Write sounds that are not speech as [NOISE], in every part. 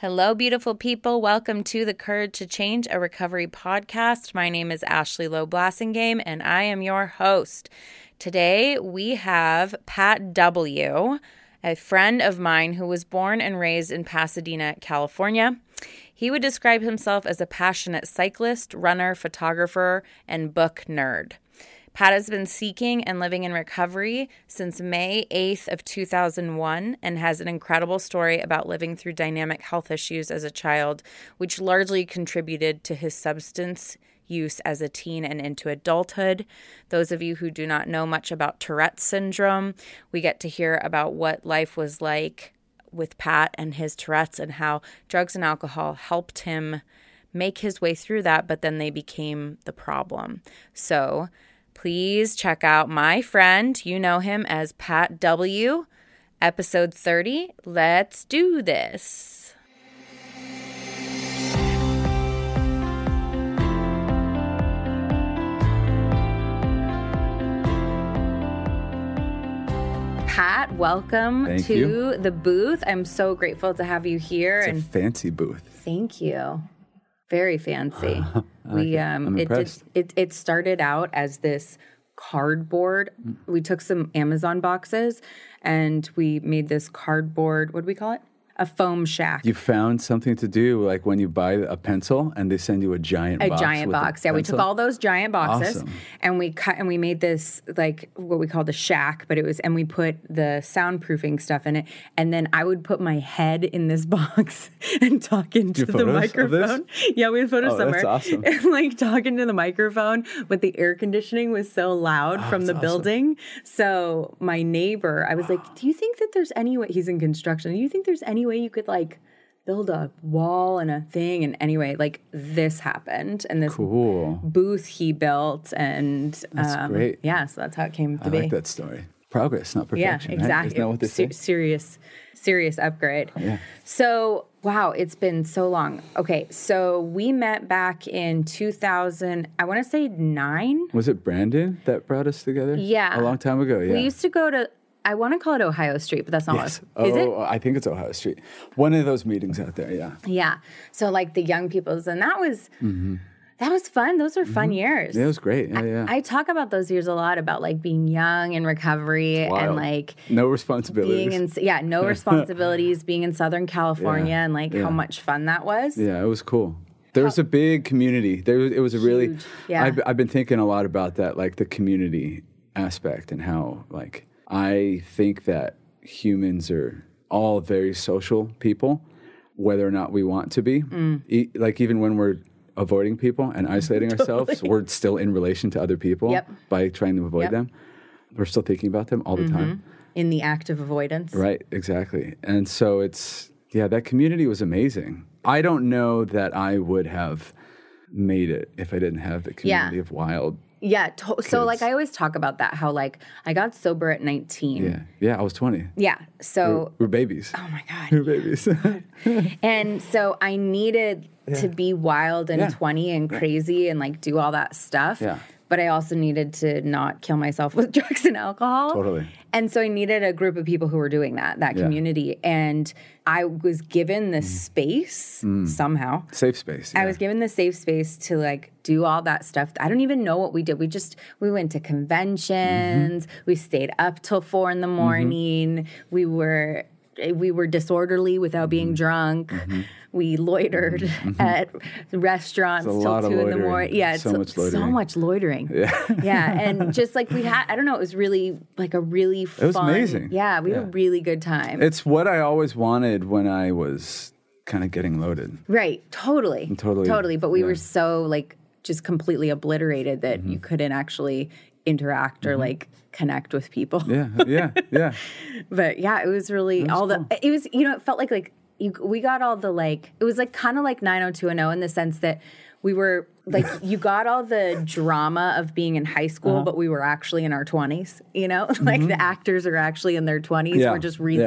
Hello, beautiful people. Welcome to the Courage to Change, a recovery podcast. My name is Ashley Loeb Blassingame, and I am your host. Today, we have Pat W., a friend of mine who was born and raised in Pasadena, California. He would describe himself as a passionate cyclist, runner, photographer, and book nerd. Pat has been seeking and living in recovery since May 8th of 2001 and has an incredible story about living through dynamic health issues as a child, which largely contributed to his substance use as a teen and into adulthood. Those of you who do not know much about Tourette's syndrome, we get to hear about what life was like with Pat and his Tourette's and how drugs and alcohol helped him make his way through that, but then they became the problem. So, please check out my friend. You know him as Pat W. Episode 30. Let's do this. Pat, welcome Thank to you. the booth. I'm so grateful to have you here. It's and a fancy booth. Thank you. Very fancy. [LAUGHS] we um I'm it did it it started out as this cardboard. We took some Amazon boxes and we made this cardboard, what do we call it? A foam shack. You found something to do, like when you buy a pencil and they send you a giant a box giant box. Yeah, we took all those giant boxes Awesome. and we cut and we made this like what we called a shack, but it was and we put the soundproofing stuff in it. And then I would put my head in this [LAUGHS] box and talk into the photos of this? microphone. Yeah, we had photos Oh, that's somewhere. awesome. [LAUGHS] And like talking to the microphone, but the air conditioning was so loud oh, from the Oh, awesome. building. So my neighbor, I was like, Do you think that there's any way he's in construction? Do you think there's any way you could like build a wall and a thing? And anyway, like this happened and this Cool. booth he built and That's um, great. yeah so that's how it came to I be like that story. Progress, not yeah perfection. right? exactly Isn't that what they Se- serious serious upgrade Yeah. so wow it's been so long okay so we met back in 2000 i want to say nine Was it Brandon that brought us together? Yeah. A long time ago, yeah. we used to go to i want to call it ohio street but that's not yes. what is it Oh, I think it's Ohio Street. One of those meetings out there, yeah. yeah so like the young people's and that was that was fun those were fun years Mm-hmm. Yeah, it was great. Yeah, yeah. I talk about those years a lot about like being young in recovery and like no responsibilities. being in yeah no [LAUGHS] responsibilities being in southern california Yeah, and like how much fun that was Yeah, it was cool. There was a big community. There was, it was a really. Huge, yeah. I've, I've been thinking a lot about that, like the community aspect, and how like I think that humans are all very social people, whether or not we want to be. Mm. E- like even when we're avoiding people and [LAUGHS] isolating ourselves, we're still in relation to other people Yep. by trying to avoid Yep. Mm-hmm. them. We're still thinking about them all the time. in the act of avoidance Right, exactly. And so it's, yeah, that community was amazing. I don't know that I would have made it if I didn't have the community of wild. Yeah to- so like i always talk about that how like i got sober at 19 Yeah, yeah, I was 20. yeah so We're babies. oh my god We're babies. [LAUGHS] and so i needed to be wild and Yeah. 20 and crazy and like do all that stuff Yeah. But i also needed to not kill myself [LAUGHS] with drugs and alcohol Totally. and so i needed a group of people who were doing that that Yeah. community and i was given this space somehow Safe space. I was given the safe space to like do all that stuff. I don't even know what we did. We just we went to conventions. Mm-hmm. We stayed up till four in the morning. We were we were disorderly without Mm-hmm. being drunk. We loitered mm-hmm. Mm-hmm. at restaurants till two in the morning. Yeah, So much so loitering. much loitering. Yeah, [LAUGHS] yeah, and just like we had, I don't know, it was really like a really fun. was amazing. Yeah, we had a really good time. It's what I always wanted when I was kind of getting loaded. Right. Totally. Totally, Totally. But we yeah. were so like just completely obliterated that Mm-hmm. you couldn't actually interact or mm-hmm. like connect with people. Yeah, yeah, yeah. [LAUGHS] But yeah, it was really all the it was you know, it felt like like you, we got all the like it was like kind of like 90210 in the sense that we were like [LAUGHS] you got all the drama of being in high school, Uh-huh. but we were actually in our twenties. You know, [LAUGHS] like the actors are actually in their twenties. Mm-hmm. Yeah, We're just yeah. Mm-hmm.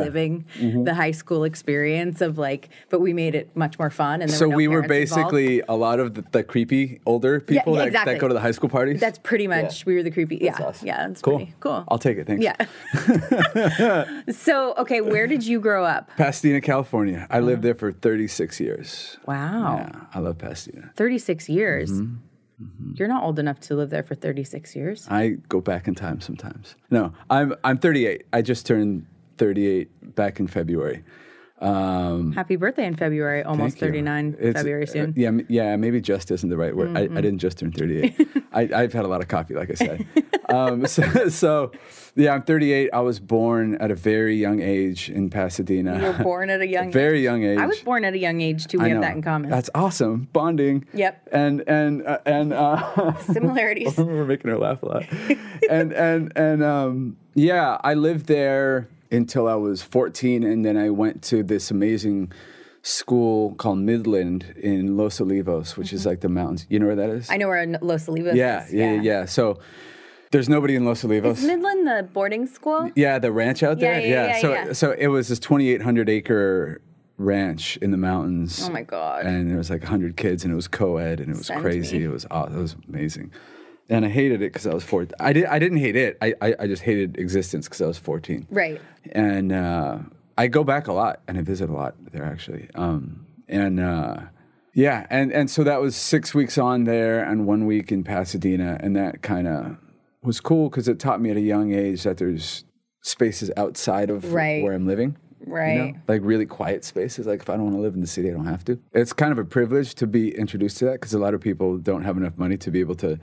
reliving the high school experience of like, but we made it much more fun. And So were no we were parents involved. basically a lot of the, the creepy older people yeah, that, exactly. that go to the high school parties. That's pretty much we were the creepy. Yeah, awesome. yeah, that's cool. pretty cool. I'll take it. Thanks. yeah. [LAUGHS] so okay, where did you grow up? Pasadena, California. I Uh-huh. lived there for 36 years. Wow, Yeah, I love Pasadena. thirty six years. Mm-hmm. You're not old enough to live there for thirty six years. I go back in time sometimes. No, I'm I'm 38. I just turned 38 back in February. Um, Happy birthday in February. Almost thirty nine. It's- February uh, soon. yeah, yeah. Maybe just isn't the right word. I, I didn't just turn [LAUGHS] 38. I, I've had a lot of coffee, like I said. um, [LAUGHS] so, so, yeah, I'm 38. I was born at a very young age in Pasadena. You were born at a [LAUGHS] young very young age. I was born at a young age too. We have that in common. That's awesome. Bonding. Yep. And and uh, and uh, Similarities. we're making her laugh a lot. and and and um, yeah, I lived there until I was 14, and then I went to this amazing school called Midland in Los Olivos, which is like the mountains. You know where that is? Mm-hmm. I know where Los Olivos yeah, is. yeah, yeah, yeah. So there's nobody in Los Olivos. Is Midland the boarding school? Yeah, the ranch out Yeah, there. yeah, yeah, so yeah. so it was this 2,800 acre ranch in the mountains. Oh my god. And there was like 100 kids, and it was co-ed, and it was Send crazy. me. It was aw- it was amazing. And I hated it because I was 14. I did I didn't hate it. I I, I just hated existence because I was 14. right. And uh, I go back a lot, and I visit a lot there actually. Um, and uh, yeah, and and so that was six weeks on there, and one week in Pasadena, and that kind of was cool because it taught me at a young age that there's spaces outside of Right. where I'm living. you know? Right. Like really quiet spaces. Like if I don't want to live in the city, I don't have to. It's kind of a privilege to be introduced to that because a lot of people don't have enough money to be able to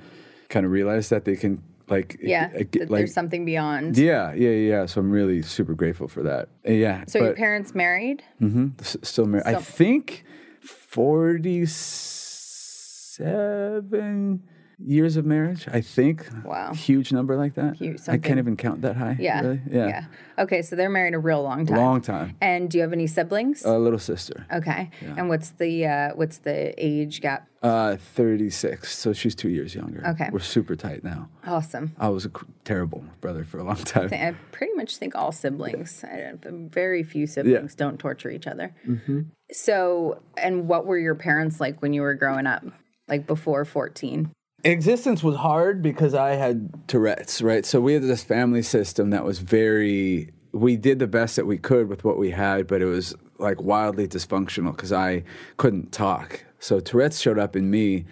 kind of realize that they can like Yeah. like there's something beyond. yeah yeah yeah. So I'm really super grateful for that. Yeah. so your parents married? Mhm. S- Still married. I think forty-seven years of marriage. I think. Wow. Huge number like that. Huge- I can't even count that high. Yeah. Really? Yeah. Okay, so they're married a real long time. Long time. And do you have any siblings? A little sister. okay. And what's the uh, what's the age gap? Uh, thirty-six. So she's two years younger. Okay. We're super tight now. Awesome. I was a terrible brother for a long time. I pretty much think all siblings, I, very few siblings, don't torture each other. Mm-hmm. So, and what were your parents like when you were growing up, like before 14? Existence was hard because I had Tourette's, right? So we had this family system that was very. We did the best that we could with what we had, but it was like wildly dysfunctional because I couldn't talk. So Tourette's showed up in me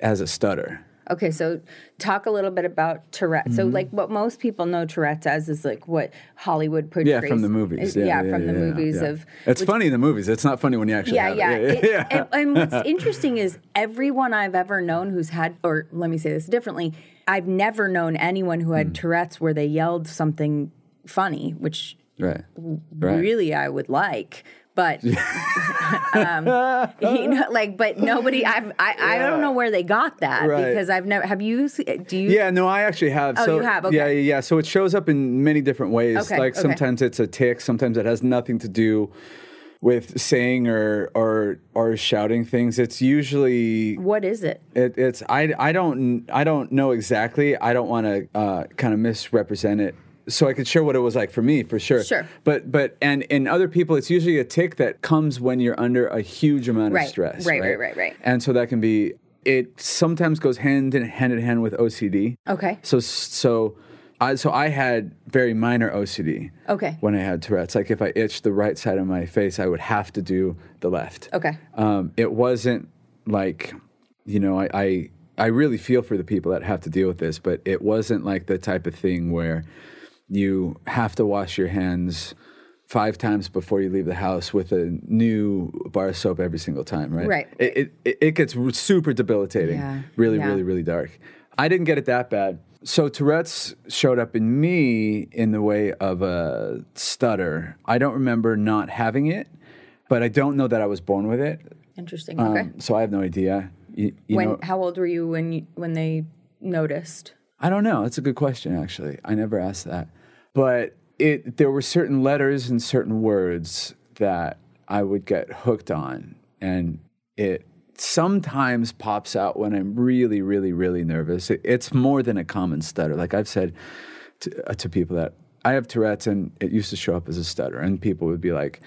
as a stutter. Okay, so talk a little bit about Tourette. So, Mm-hmm. like, what most people know Tourette's as is like what Hollywood portrays. Yeah, from the movies. Yeah, Yeah, from the movies yeah. of. It's funny in the movies. It's not funny when you actually. Yeah, yeah. [LAUGHS] It. It- And, and what's interesting is everyone I've ever known who's had, or let me say this differently, I've never known anyone who had Tourette's where they yelled something funny, which Right. Right. really I would like. But [LAUGHS] um, you know, like, but nobody. I've, I I don't know where they got that Right. because I've never. Have you? Do you? Yeah, no, I actually have. Oh, so, you have? Yeah, Okay. yeah, yeah. So it shows up in many different ways. Okay, Like okay. sometimes it's a tick, sometimes it has nothing to do with saying or or or shouting things. It's usually What is it? it, it's I I don't I don't know exactly. I don't want to uh, kind of misrepresent it. So I could share what it was like for me, for sure. Sure. But but and in other people, it's usually a tick that comes when you're under a huge amount Right, of stress. right, right, right, right. And so that can be. It sometimes goes hand in hand in hand with OCD. Okay. So so I so I had very minor OCD. Okay. When I had Tourette's, like if I itched the right side of my face, I would have to do the left. Okay. Um, it wasn't like, you know, I, I I really feel for the people that have to deal with this, but it wasn't like the type of thing where you have to wash your hands five times before you leave the house with a new bar of soap every single time, right? Right. It it, it, gets super debilitating. Yeah, Really, yeah. really, really dark. I didn't get it that bad. So Tourette's showed up in me in the way of a stutter. I don't remember not having it, but I don't know that I was born with it. Interesting. Okay. Um, so I have no idea. You, you when? know, how old were you when you when they noticed? I don't know. That's a good question, actually. I never asked that. But it there were certain letters and certain words that I would get hooked on, and it sometimes pops out when I'm really, really, really nervous. It, it's more than a common stutter. Like I've said to, uh, to people that I have Tourette's and it used to show up as a stutter, and people would be like,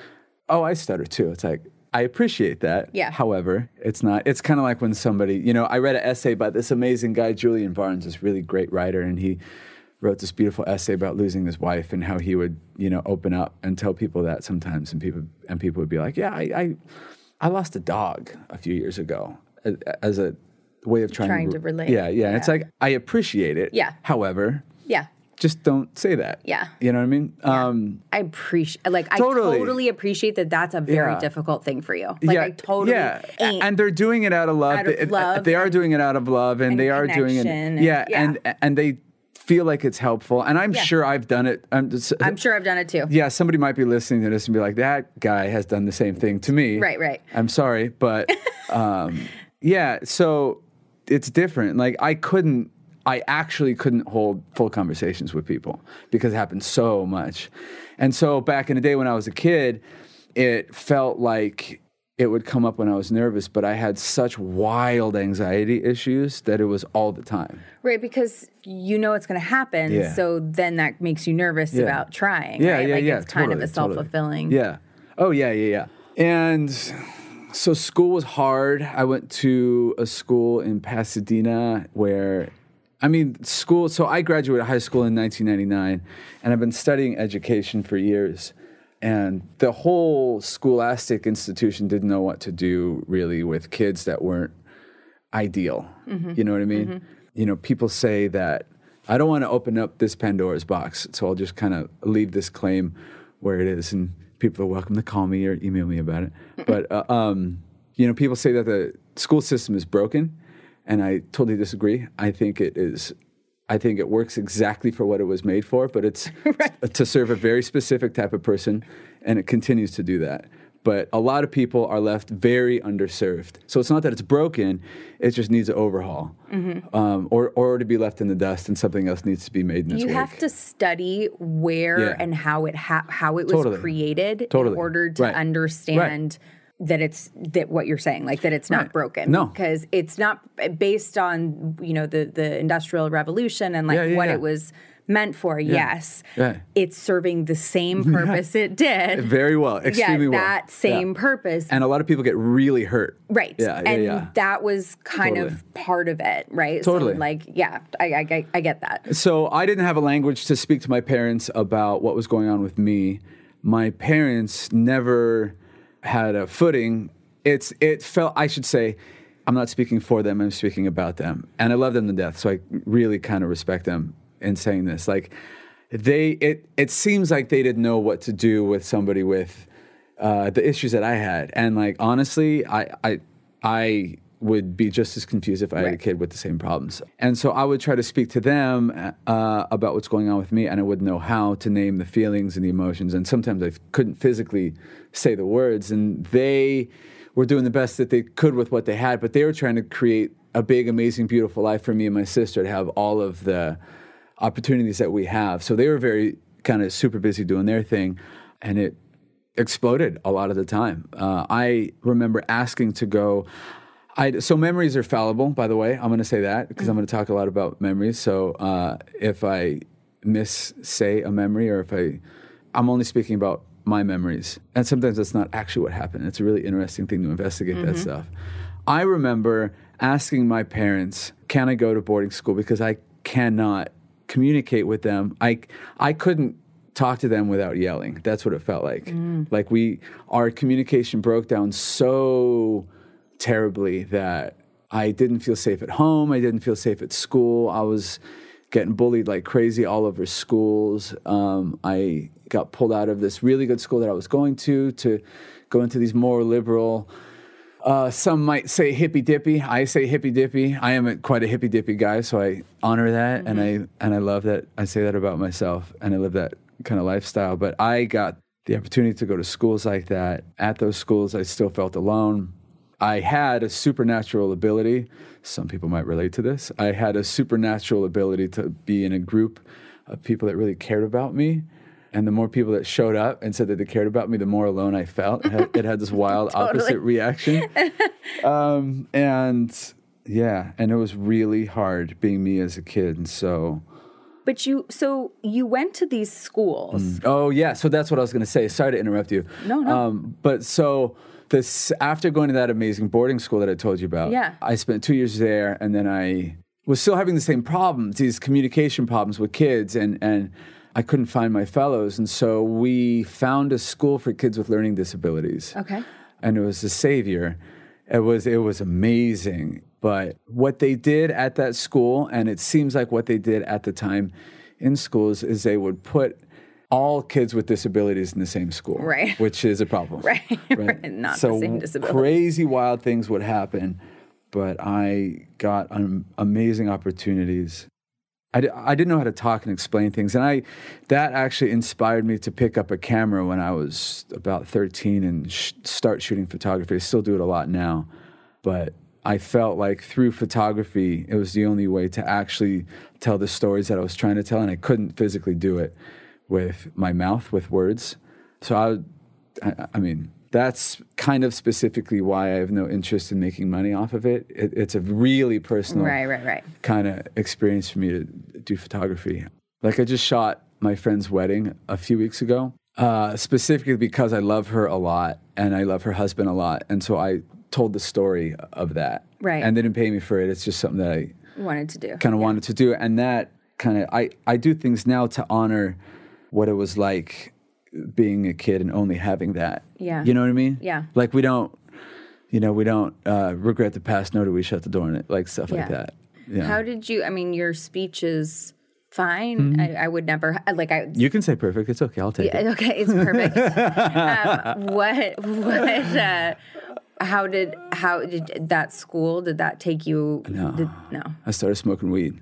"Oh, I stutter too." It's like I appreciate that. Yeah. However, it's not. It's kind of like when somebody, you know, I read an essay by this amazing guy, Julian Barnes, this really great writer, and he wrote this beautiful essay about losing his wife and how he would, you know, open up and tell people that sometimes, and people and people would be like, "Yeah, I, I, I lost a dog a few years ago," as a way of trying, Trying to relate. Yeah, yeah. Yeah. It's like I appreciate it. Yeah. However, Yeah. just don't say that. Yeah. You know what I mean? Um, I appreciate, like, Totally. I totally appreciate that that's a very Yeah. difficult thing for you. Like, yeah, I totally, yeah, ain't. and they're doing it out of love. Out of They- love they are doing it out of love, and, and they are doing it. Yeah, yeah. and and they feel like it's helpful, and I'm Yeah. sure I've done it. I'm just, I'm sure I've done it too. yeah, somebody might be listening to this and be like, "That guy has done the same thing to me." Right, right. I'm sorry, but [LAUGHS] um, yeah, so it's different. Like I couldn't, I actually couldn't hold full conversations with people because it happened so much. And so back in the day when I was a kid, it felt like it would come up when I was nervous, but I had such wild anxiety issues that it was all the time. Right, because you know it's going to happen. Yeah. So then that makes you nervous Yeah. about trying. Yeah, right? yeah, like yeah. It's kind of a totally, totally. self fulfilling. Yeah. Oh, yeah, yeah, yeah. And so school was hard. I went to a school in Pasadena where, I mean, school. So I graduated high school in 1999, and I've been studying education for years. And the whole scholastic institution didn't know what to do really with kids that weren't ideal. You know what I mean? You know, people say that I don't want to open up this Pandora's box, so I'll just kind of leave this claim where it is, and people are welcome to call me or email me about it. [LAUGHS] But uh, um, you know, people say that the school system is broken, and I totally disagree. I think it is. I think it works exactly for what it was made for, but it's [LAUGHS] to serve a very specific type of person, and it continues to do that. But a lot of people are left very underserved. So it's not that it's broken; it just needs an overhaul, um, or or to be left in the dust, and something else needs to be made in its You wake. have to study where Yeah. and how it ha- how it was Totally. created Totally. in order to Right. understand that it's that what you're saying, like that it's not Right. broken. No. because it's not eh, based on you know the the industrial revolution and like Yeah, yeah, what yeah. it was meant for. Yes, Yeah. it's serving the same [LAUGHS] purpose it did. very well, yeah, extremely well. that same Yeah. purpose. And a lot of people get really hurt. Right. Yeah, yeah, and yeah. that was kind Totally. of part of it, right? Totally. So like, yeah, I, I- I get that. So I didn't have a language to speak to my parents about what was going on with me. My parents never had a footing. It's it felt I should say I'm not speaking for them, I'm speaking about them. And I love them to death, so I really kind of respect them in saying this. Like they it it seems like they didn't know what to do with somebody with uh, the issues that I had. And like honestly, I I I would be just as confused if I had a kid with the same problems. And so I would try to speak to them uh, about what's going on with me, and I wouldn't know how to name the feelings and the emotions. And sometimes I couldn't physically say the words, and they were doing the best that they could with what they had, but they were trying to create a big, amazing, beautiful life for me and my sister to have all of the opportunities that we have. So they were very kind of super busy doing their thing, and it exploded a lot of the time. Uh, I remember asking to go. I, so memories are fallible, by the way. I'm going to say that because I'm going to talk a lot about memories. So uh, if I miss say a memory, or if I, I'm only speaking about my memories, and sometimes that's not actually what happened. It's a really interesting thing to investigate that stuff. I remember asking my parents, "Can I go to boarding school?" Because I cannot communicate with them. I I couldn't talk to them without yelling. That's what it felt like. Like we our communication broke down so terribly that I didn't feel safe at home. I didn't feel safe at school. I was getting bullied like crazy all over schools. Um, I got pulled out of this really good school that I was going to to go into these more liberal. Uh, some might say hippy dippy. I say hippy dippy. I am a, quite a hippy dippy guy, so I honor that, and I and I love that. I say that about myself, and I live that kind of lifestyle. But I got the opportunity to go to schools like that. At those schools, I still felt alone. I had a supernatural ability. Some people might relate to this. I had a supernatural ability to be in a group of people that really cared about me. And the more people that showed up and said that they cared about me, the more alone I felt. It had, it had this [LAUGHS] wild Totally. opposite reaction. [LAUGHS] Um, and yeah, and it was really hard being me as a kid. And so, But you, so you went to these schools. oh yeah, so that's what I was going to say. Sorry to interrupt you. No, no. Um, but so this after going to that amazing boarding school that I told you about, Yeah. I spent two years there, and then I was still having the same problems, these communication problems with kids, and and I couldn't find my fellows, and so we found a school for kids with learning disabilities. Okay. and it was a savior. It was it was amazing. But what they did at that school, and it seems like what they did at the time in schools, is they would put all kids with disabilities in the same school, Right. [LAUGHS] Which is a problem, [LAUGHS] Right, right, not the so same disability. Crazy, wild things would happen, but I got um, amazing opportunities. I, I didn't know how to talk and explain things, and I that actually inspired me to pick up a camera when I was about 13 and sh- start shooting photography. I still do it a lot now, but I felt like through photography, it was the only way to actually tell the stories that I was trying to tell, and I couldn't physically do it with my mouth with words. So I, I, I mean, that's kind of specifically why I have no interest in making money off of it. it it's a really personal Right, right, right. kind of experience for me to do photography. Like I just shot my friend's wedding a few weeks ago, uh, specifically because I love her a lot and I love her husband a lot, and so I told the story of that. Right. And they didn't pay me for it. It's just something that I Wanted to do. kind of wanted to do, and that kind of I I do things now to honor what it was like being a kid and only having that. Yeah. You know what I mean? Yeah. Like we don't, you know, we don't uh, regret the past, nor do we shut the door on it, like stuff like that. Yeah. How did you? I mean, your speech is fine. I, I would never like. I you can say perfect. It's okay. I'll take it. Okay, it's perfect. [LAUGHS] um, what what uh, how did how did that school did that take you No. did, no. I started smoking weed,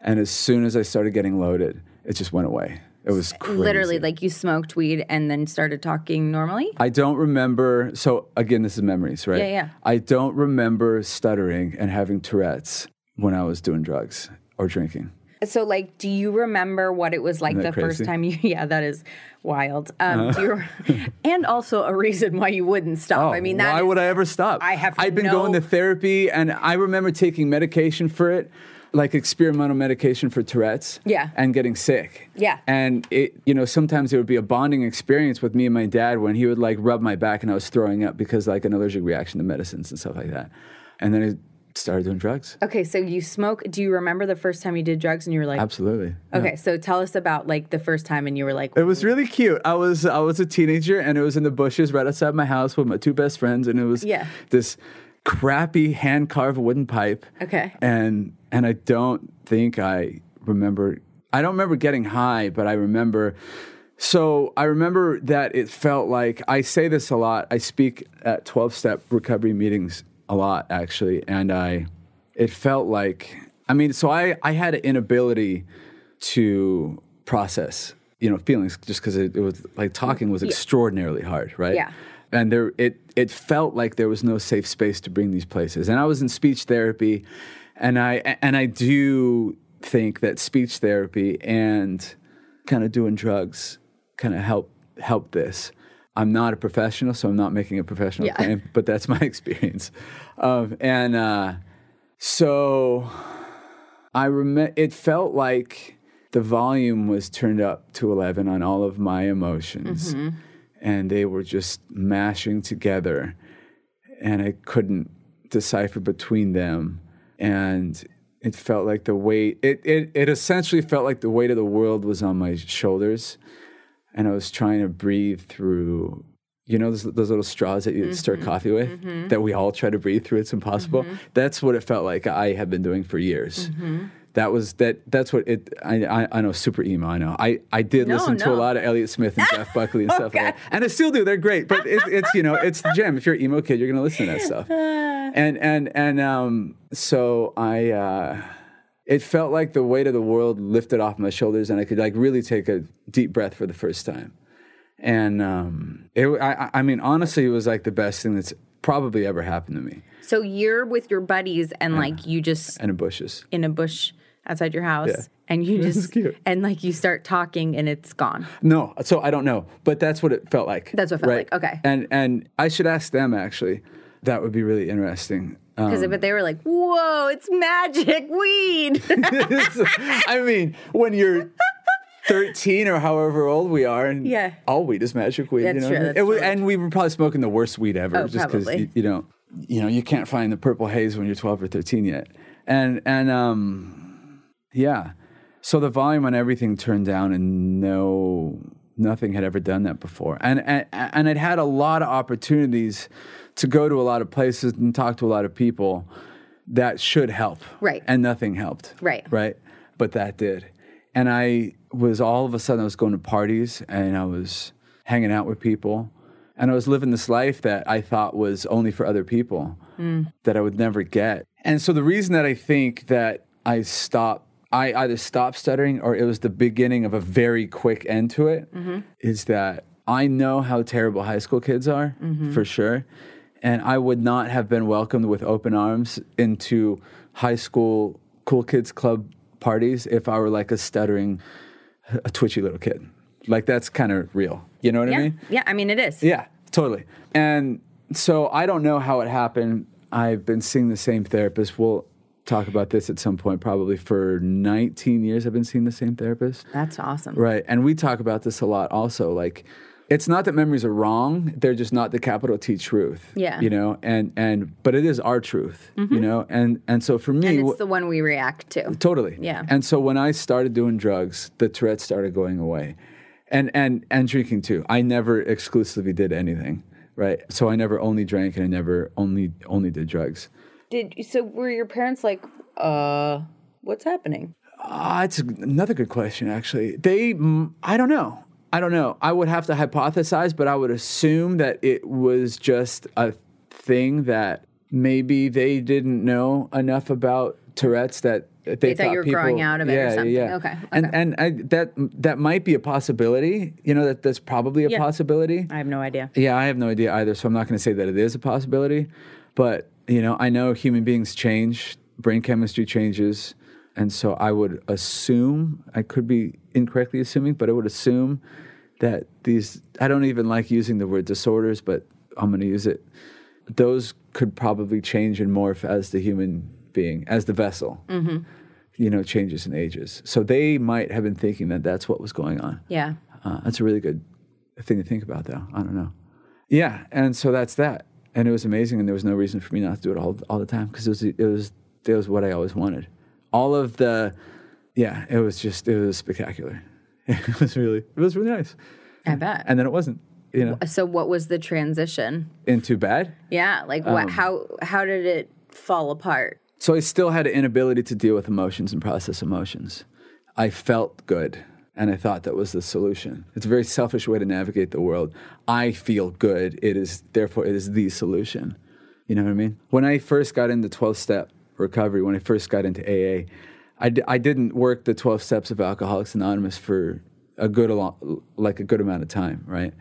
and as soon as I started getting loaded, it just went away. It was crazy. Literally like you smoked weed and then started talking normally? I don't remember. So again, this is memories, right? Yeah, yeah. I don't remember stuttering and having Tourette's when I was doing drugs or drinking. So like do you remember what it was like the that first time you [LAUGHS] yeah, that is wild. Um Uh-huh. do you [LAUGHS] and also a reason why you wouldn't stop. I mean that Oh, why is- would I ever stop? I have I've been no- going to therapy, and I remember taking medication for it, like experimental medication for Tourette's. Yeah. And getting sick. Yeah. And it, you know, sometimes it would be a bonding experience with me and my dad when he would like rub my back and I was throwing up because like an allergic reaction to medicines and stuff like that. And then I started doing drugs. Okay, so you smoke do you remember the first time you did drugs and you were like Absolutely. Okay, so tell us about like the first time and you were like It was really cute. I was I was a teenager and it was in the bushes right outside my house with my two best friends and it was Yeah. this crappy hand carved wooden pipe. Okay. And and I don't think I remember I don't remember getting high, but I remember so I remember that it felt like I say this a lot. I speak at 12 step recovery meetings a lot actually and I it felt like I mean so I I had an inability to process you know feelings just because it, it was like talking was extraordinarily hard right Yeah. And there it it felt like there was no safe space to bring these places. And i was in speech therapy and i and i do think that speech therapy and kind of doing drugs kind of help help this. I'm not a professional so i'm not making a professional Yeah. claim but that's my [LAUGHS] experience. Um, and uh, so I remember it felt like the volume was turned up to 11 on all of my emotions and they were just mashing together and I couldn't decipher between them. And it felt like the weight it, it it essentially felt like the weight of the world was on my shoulders and I was trying to breathe through you know those, those little straws that you mm-hmm. stir coffee with? Mm-hmm. That we all try to breathe through it's impossible? Mm-hmm. That's what it felt like i have been doing for years that was that that's what it I, I i know super emo i know. I i did No, listen to a lot of elliott smith and jeff buckley and [LAUGHS] stuff like that. And i still do they're great but it, it's you know it's the gem. If you're an emo kid you're gonna listen to that stuff. [SIGHS] And and and um so i uh it felt like the weight of the world lifted off my shoulders and i could like really take a deep breath for the first time. And um, it, I, I- mean, honestly, it was like the best thing that's probably ever happened to me. So you're with your buddies and like you just in in bushes, in a bush outside your house Yeah. and you [LAUGHS] just and like you start talking and it's gone. No, so I don't know, but that's what it felt like. That's what it felt like, okay. And and I should ask them actually. That would be really interesting. Um, Because but they were like, "Whoa, it's magic weed." [LAUGHS] I mean, when you're 13 or however old we are, and Yeah. all weed is magic weed. That's you know? true, I mean? that's It was- and we were probably smoking the worst weed ever, Oh, just because you, you don't, you know, you can't find the purple haze when you're 12 or 13 yet. And and um, yeah, so the volume on everything turned down, and no, nothing had ever done that before. And and and I'd had a lot of opportunities to go to a lot of places and talk to a lot of people that should help, Right. And nothing helped, Right. right? But that did. And I was all of a sudden, I was going to parties and I was hanging out with people. And I was living this life that I thought was only for other people mm. that I would never get. And so the reason that I think that I stopped, I either stopped stuttering or it was the beginning of a very quick end to it, mm-hmm. is that I know how terrible high school kids are mm-hmm. for sure. And I would not have been welcomed with open arms into high school cool kids club parties if I were like a stuttering, a twitchy little kid. Like that's kind of real. You know what I mean? Yeah, I mean it is. Yeah, totally. And so I don't know how it happened. I've been seeing the same therapist. We'll talk about this at some point, probably for 19 years. I've been seeing the same therapist. That's awesome. Right. And we talk about this a lot also. Like, it's not that memories are wrong, they're just not the capital T truth. Yeah. You know, and, and, but it is our truth, you mm-hmm. know? And, and so for me, And it's the one we react to. Totally. Yeah. And so when I started doing drugs, the Tourette started going away. And and and drinking too. I never exclusively did anything, right? So I never only drank and I never only only did drugs. Did so were your parents like, uh, what's happening? Ah, it's another good question actually. They mm, I don't know. I don't know. I would have to hypothesize, but I would assume that it was just a thing that maybe they didn't know enough about Tourette's that they, They thought you were people- growing out of it or yeah, something. Yeah. Okay, And and I, that that might be a possibility. You know that that's probably a Yeah. possibility. I have no idea. Yeah, I have no idea either, so I'm not going to say that it is a possibility. But, you know, I know human beings change, brain chemistry changes. And so I would assume, I could be incorrectly assuming, but I would assume that these, I don't even like using the word disorders, but I'm going to use it. Those could probably change and morph as the human being, as the vessel, you know, changes and ages. So they might have been thinking that that's what was going on. Yeah. Uh, that's a really good thing to think about, though. I don't know. Yeah, and so that's that, and it was amazing, and there was no reason for me not to do it all all the time because it was it was it was what I always wanted. All of the, yeah, it was just it was spectacular. [LAUGHS] It was really it was really nice, I bet. and then it wasn't, you know, so what was the transition? into bad. Yeah, like Um, what how how did it fall apart? So I still had an inability to deal with emotions and process emotions. I felt good, and I thought that was the solution. It's a very selfish way to navigate the world. I feel good. It is therefore it is the solution. You know what I mean? When I first got into 12 step recovery, when I first got into AA, I, d- I didn't work the 12 steps of Alcoholics Anonymous for a good alo- like a good amount of time, right?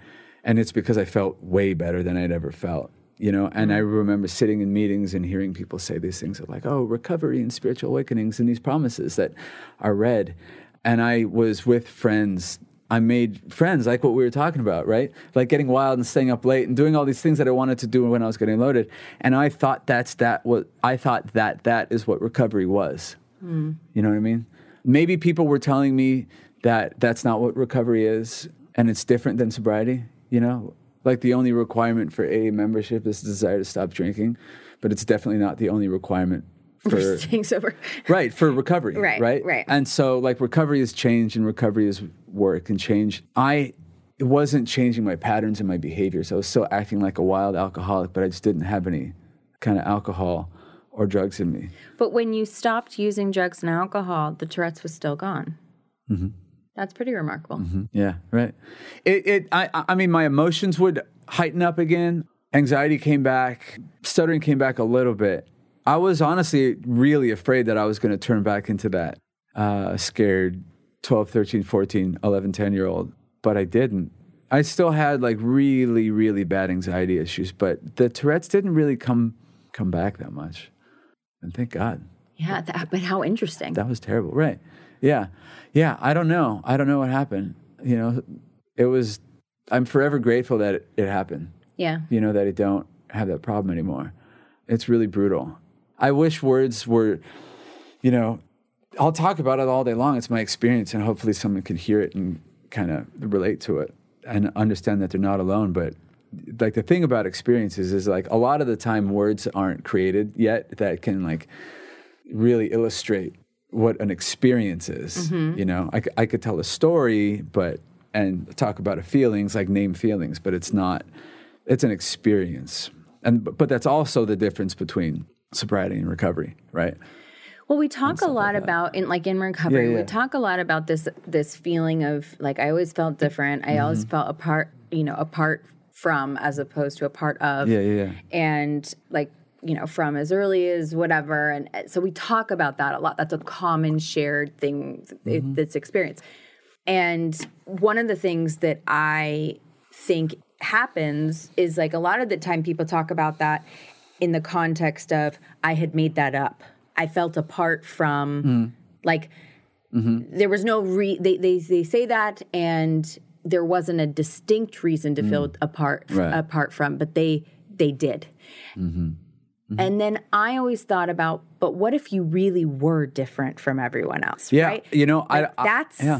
And it's because I felt way better than I'd ever felt you know and i remember sitting in meetings and hearing people say these things of like oh recovery and spiritual awakenings and these promises that are read and i was with friends. I made friends like what we were talking about right? Like getting wild and staying up late and doing all these things that i wanted to do when i was getting loaded. And i thought that's that what i thought that that is what recovery was. Hmm. You know what i mean? Maybe people were telling me that that's not what recovery is and it's different than sobriety you know? Like the only requirement for AA membership is the desire to stop drinking, but it's definitely not the only requirement for Staying [LAUGHS] sober. right for recovery. Right, right, right. And so like recovery is change and recovery is work and change. I it wasn't changing my patterns and my behaviors. I was still acting like a wild alcoholic, but I just didn't have any kind of alcohol or drugs in me. But when you stopped using drugs and alcohol, the Tourette's was still gone. Mm-hmm. That's pretty remarkable. Yeah, right. It, it I, I mean, my emotions would heighten up again. Anxiety came back. Stuttering came back a little bit. I was honestly really afraid that I was going to turn back into that uh, scared 12, 13, 14, 11, 10 year old, but I didn't. I still had like really, really bad anxiety issues, but the Tourette's didn't really come come back that much. And thank God. Yeah, that, but how interesting. That was terrible. Right. Yeah. Yeah. I don't know. I don't know what happened. You know, it was, I'm forever grateful that it, it happened. yeah. You know, that I don't have that problem anymore. It's really brutal. I wish words were, you know, I'll talk about it all day long. It's my experience, and hopefully someone can hear it and kind of relate to it and understand that they're not alone. But like the thing about experiences is like a lot of the time words aren't created yet that can like really illustrate what an experience is. Mm-hmm. You know, I could tell a story, but and talk about a feelings like name feelings, but it's not. It's an experience, and but that's also the difference between sobriety and recovery, right? Well, we talk a lot about in like in recovery. Yeah, yeah. We talk a lot about this this feeling of like I always felt different. I always Mm-hmm. felt apart, you know, apart from as opposed to a part of. Yeah, yeah, yeah. And like you know, from as early as whatever, and uh, so we talk about that a lot. That's a common shared thing Mm-hmm. that's experienced. And one of the things that I think happens is like a lot of the time people talk about that in the context of I had made that up. I felt apart from Mm. like Mm-hmm. there was no re they, they they say that and there wasn't a distinct reason to feel apart Mm. Right. apart from, but they they did. Mm-hmm. And then I always thought about, but what if you really were different from everyone else? Yeah, right? you know, I- Like, I- that's yeah.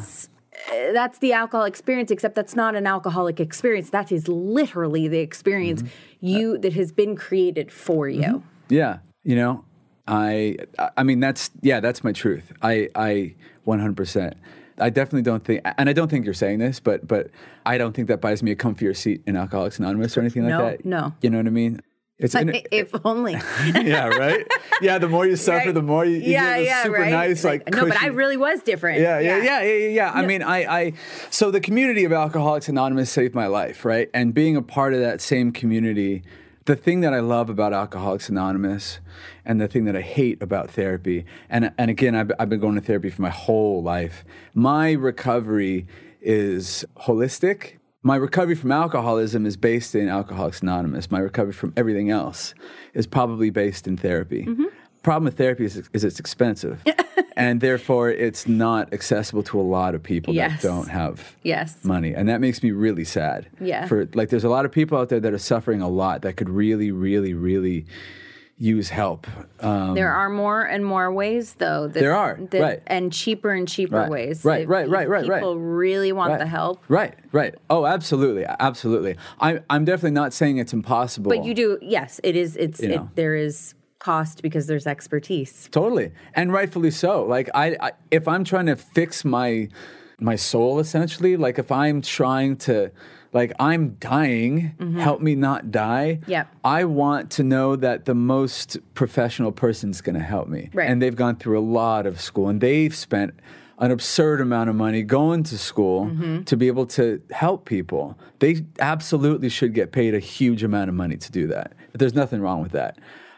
uh, that's the alcohol experience, except that's not an alcoholic experience. That is literally the experience Mm-hmm. You that has been created for you. Mm-hmm. Yeah, you know, I I mean that's yeah, that's my truth. I I 100%. I definitely don't think and I don't think you're saying this, but but I don't think that buys me a comfier seat in Alcoholics Anonymous or anything like No, that. no. You know what I mean? It's in, [LAUGHS] if only. [LAUGHS] yeah, right? Yeah, the more you [LAUGHS] suffer, Right. the more you, you yeah, get yeah, super right. nice like no, but I really was different. yeah, yeah, yeah, yeah, yeah. yeah. I mean, I, I, so the community of Alcoholics Anonymous saved my life, right? And being a part of that same community, the thing that I love about Alcoholics Anonymous, and the thing that I hate about therapy, and and again, I've, I've been going to therapy for my whole life. My recovery is holistic. My recovery from alcoholism is based in Alcoholics Anonymous. My recovery from everything else is probably based in therapy. Mm-hmm. Problem with therapy is, is it's expensive, [LAUGHS] and therefore it's not accessible to a lot of people Yes. that don't have Yes. money, and that makes me really sad. Yeah. For like, there's a lot of people out there that are suffering a lot that could really, really, really use help. Um, There are more and more ways, though. That, There are, that- right. and cheaper and cheaper Right, ways. right, right, right, right, right. People really want right. the help, Right, right. Oh, absolutely, absolutely. I'm, I'm definitely not saying it's impossible. but you do. Yes, it is. It's it, there is cost because there's expertise. Totally, and rightfully so. Like I, I, if I'm trying to fix my my soul, essentially, like if I'm trying to, like I'm dying, help me not die. Mm-hmm. Yep. I want to know that the most professional person's going to help me, Right. and they've gone through a lot of school, and they've spent an absurd amount of money going to school Mm-hmm. to be able to help people. They absolutely should get paid a huge amount of money to do that. There's nothing wrong with that.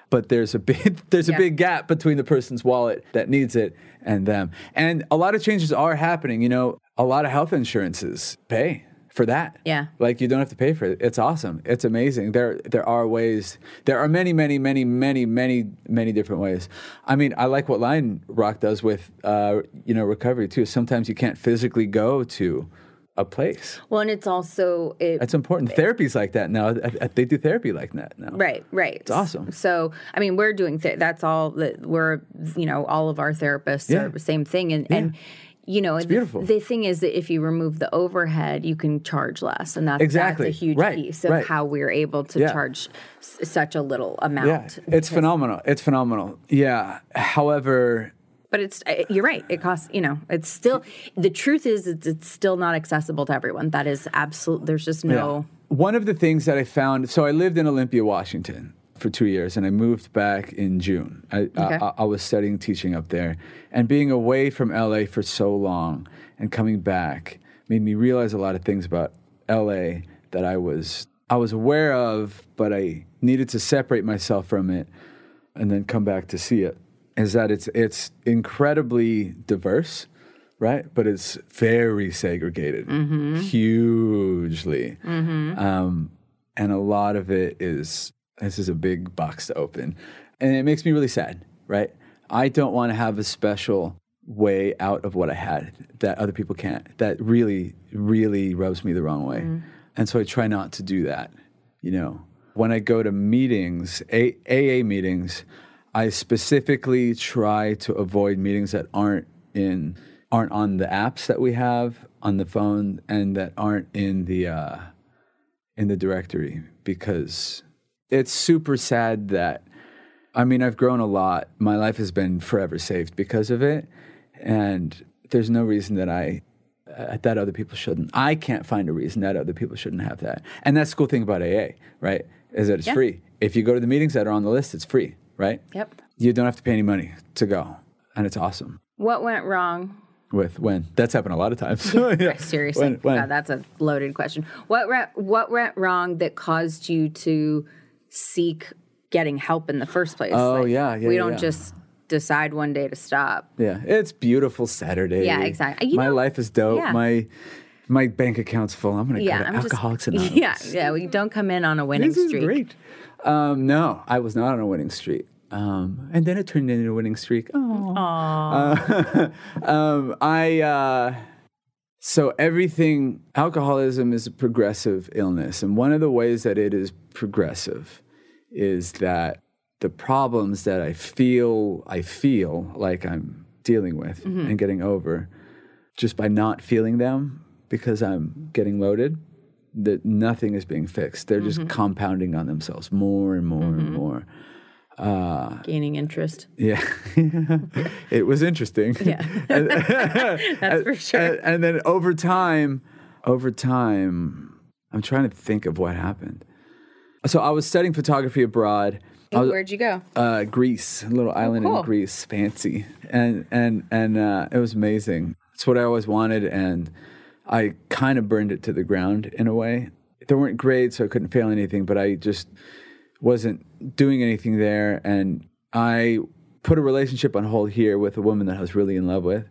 But there's a big [LAUGHS] there's a big gap between the person's wallet that needs it and them. And a lot of changes are happening. You know, a lot of health insurances pay for that. Yeah. Like you don't have to pay for it. It's awesome. It's amazing. There there are ways. There are many, many, many, many, many, many different ways. I mean, I like what Lionrock does with uh, you know, recovery too. Sometimes you can't physically go to a place. Well, and it's also it, That's important. Therapy's like that now. They do therapy like that now. Right, right. It's awesome. So, I mean, we're doing th- that's all that we're, you know, all of our therapists Yeah. are the same thing, and and you know, the, beautiful. the thing is that if you remove the overhead, you can charge less, and that's Exactly. that's a huge Right, piece of right. how we're able to Yeah. charge s- such a little amount. Yeah, it's phenomenal. It's phenomenal. Yeah. However, But it's you're right. It costs you know. It's still the truth is it's, it's still not accessible to everyone. That is absolute. There's just no. One of the things that I found, so I lived in Olympia, Washington for two years, and I moved back in June. I, Okay. I, I was studying teaching up there, and being away from LA for so long and coming back made me realize a lot of things about LA that I was I was aware of, but I needed to separate myself from it and then come back to see it. Is that it's it's incredibly diverse, right? But it's very segregated, hugely, um, and a lot of it is this is a big box to open, and it makes me really sad, right? I don't want to have a special way out of what I had that other people can't. That really, really rubs me the wrong way. And so I try not to do that, you know. When I go to meetings, A- AA meetings, I specifically try to avoid meetings that aren't in aren't on the apps that we have on the phone and that aren't in the uh, in the directory because it's super sad that I mean I've grown a lot. My life has been forever saved because of it, and there's no reason that I uh, that other people shouldn't. I can't find a reason that other people shouldn't have that. And that's the cool thing about AA, right? Is that it's Yeah. free. If you go to the meetings that are on the list, it's free, right? Yep. You don't have to pay any money to go, and it's awesome. What went wrong? With when that's happened a lot of times. [LAUGHS] [LAUGHS] Yeah. Seriously, When- when? God, that's a loaded question. What re- what went wrong that caused you to seek getting help in the first place? Oh, yeah, yeah, We don't yeah. just decide one day to stop. Yeah, it's beautiful Saturday. Yeah, exactly. You my know- life is dope. yeah. My my bank account's full. I'm gonna Yeah, go to I'm Alcoholics just [LAUGHS] Anonymous. yeah, yeah. We don't come in on a winning this is streak. great. Um, no, I was not on a winning streak. Um, and then it turned into a winning streak. Oh, [LAUGHS] um, I. Uh, so everything, alcoholism is a progressive illness, and one of the ways that it is progressive is that the problems that I feel I feel like I'm dealing with mm-hmm. and getting over, just by not feeling them because I'm getting loaded, that nothing is being fixed. They're just mm-hmm. compounding on themselves more and more and mm-hmm. more. Gaining interest. Yeah, [LAUGHS] it was interesting. Yeah, [LAUGHS] that's for sure. And, and then over time, over time, I'm trying to think of what happened. So I was studying photography abroad. Was, Where'd you go? uh, Greece, a little island cool. in Greece, fancy, and and and uh, it was amazing. It's what I always wanted, and I kind of burned it to the ground in a way. There weren't grades, so I couldn't fail anything, but I just wasn't doing anything there, and I put a relationship on hold here with a woman that I was really in love with.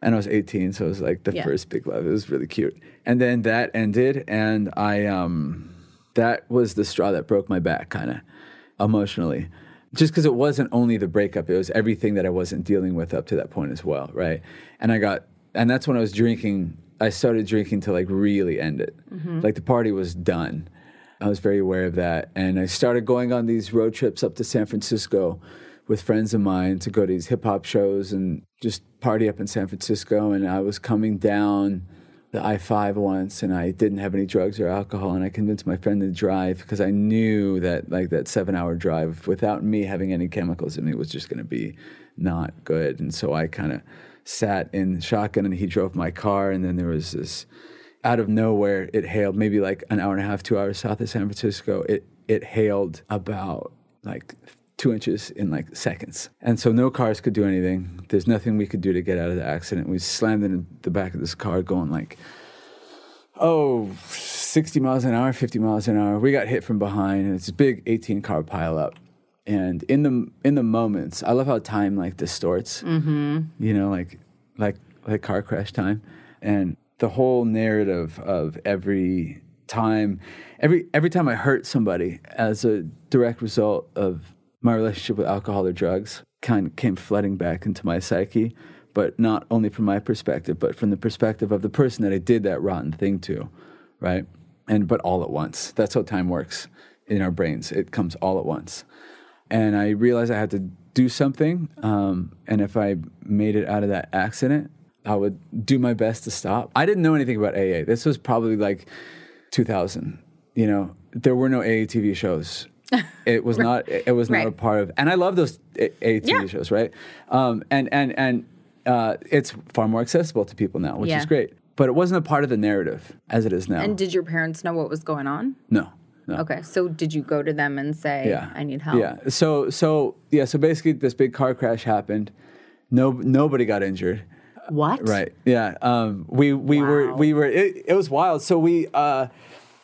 And I was 18, so it was like the Yeah. first big love. It was really cute. And then that ended, and I um, that was the straw that broke my back, kind of emotionally. Just because it wasn't only the breakup, it was everything that I wasn't dealing with up to that point as well, right? And I got, and that's when I was drinking. I started drinking to like really end it. Like the party was done. I was very aware of that. And I started going on these road trips up to San Francisco with friends of mine to go to these hip hop shows and just party up in San Francisco. And I was coming down the I 5 once and I didn't have any drugs or alcohol. And I convinced my friend to drive because I knew that, like, that seven hour drive without me having any chemicals in me was just going to be not good. And so I kind of sat in shotgun and he drove my car. And then there was this out of nowhere, it hailed maybe like an hour and a half, two hours south of San Francisco. It it hailed about like two inches in like seconds, and so no cars could do anything. There's nothing we could do to get out of the accident. We slammed in the back of this car, going like, oh, 60 miles an hour, 50 miles an hour. We got hit from behind, and it's a big 18 car pileup. And in the in the moments, I love how time like distorts. Mm-hmm. You know, like like like car crash time, and the whole narrative of every time, every every time I hurt somebody as a direct result of my relationship with alcohol or drugs, kind of came flooding back into my psyche. But not only from my perspective, but from the perspective of the person that I did that rotten thing to, right? And but all at once. That's how time works in our brains. It comes all at once and I realized I had to do something. Um, and if I made it out of that accident, I would do my best to stop. I didn't know anything about AA. This was probably like 2000. You know, there were no AA TV shows. [LAUGHS] It was not. It was not Right. a part of. And I love those AA TV Yeah. shows, right? Um, and and and uh, it's far more accessible to people now, which Yeah. is great. But it wasn't a part of the narrative as it is now. And did your parents know what was going on? no, no. Okay, so did you go to them and say, yeah. "I need help"? Yeah. So so yeah. So basically, this big car crash happened. No, nobody got injured. What? Right. Yeah. Um, we we were we were it, it was wild. So we uh,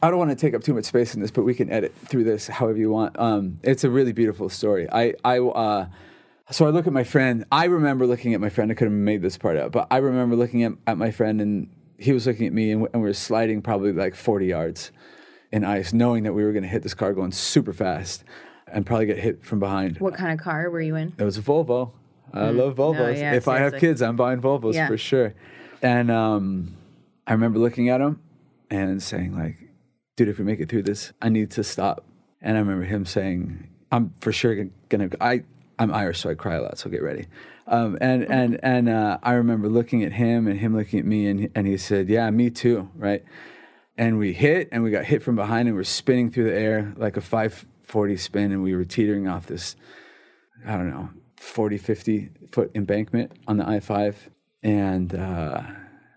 I don't want to take up too much space in this, but we can edit through this however you want. Um, it's a really beautiful story. I I uh, so I look at my friend. I remember looking at my friend. I could have made this part up, but I remember looking at, at my friend and he was looking at me and, and we were sliding probably like 40 yards in ice, knowing that we were going to hit this car going super fast and probably get hit from behind. What kind of car were you in? It was a Volvo. I love Volvos. yes, if I have I- kids, I'm buying Volvos Yeah. for sure. And um, I remember looking at him and saying, like, dude, if we make it through this, I need to stop. And I remember him saying, I'm for sure gonna. I I'm Irish, so I cry a lot. So get ready. Um, and and and uh, I remember looking at him and him looking at me, and and he said, "Yeah, me too." Right. And we hit, and we got hit from behind, and we're spinning through the air like a 540 spin, and we were teetering off this, I don't know, 40, 50 foot embankment on the I 5. And uh,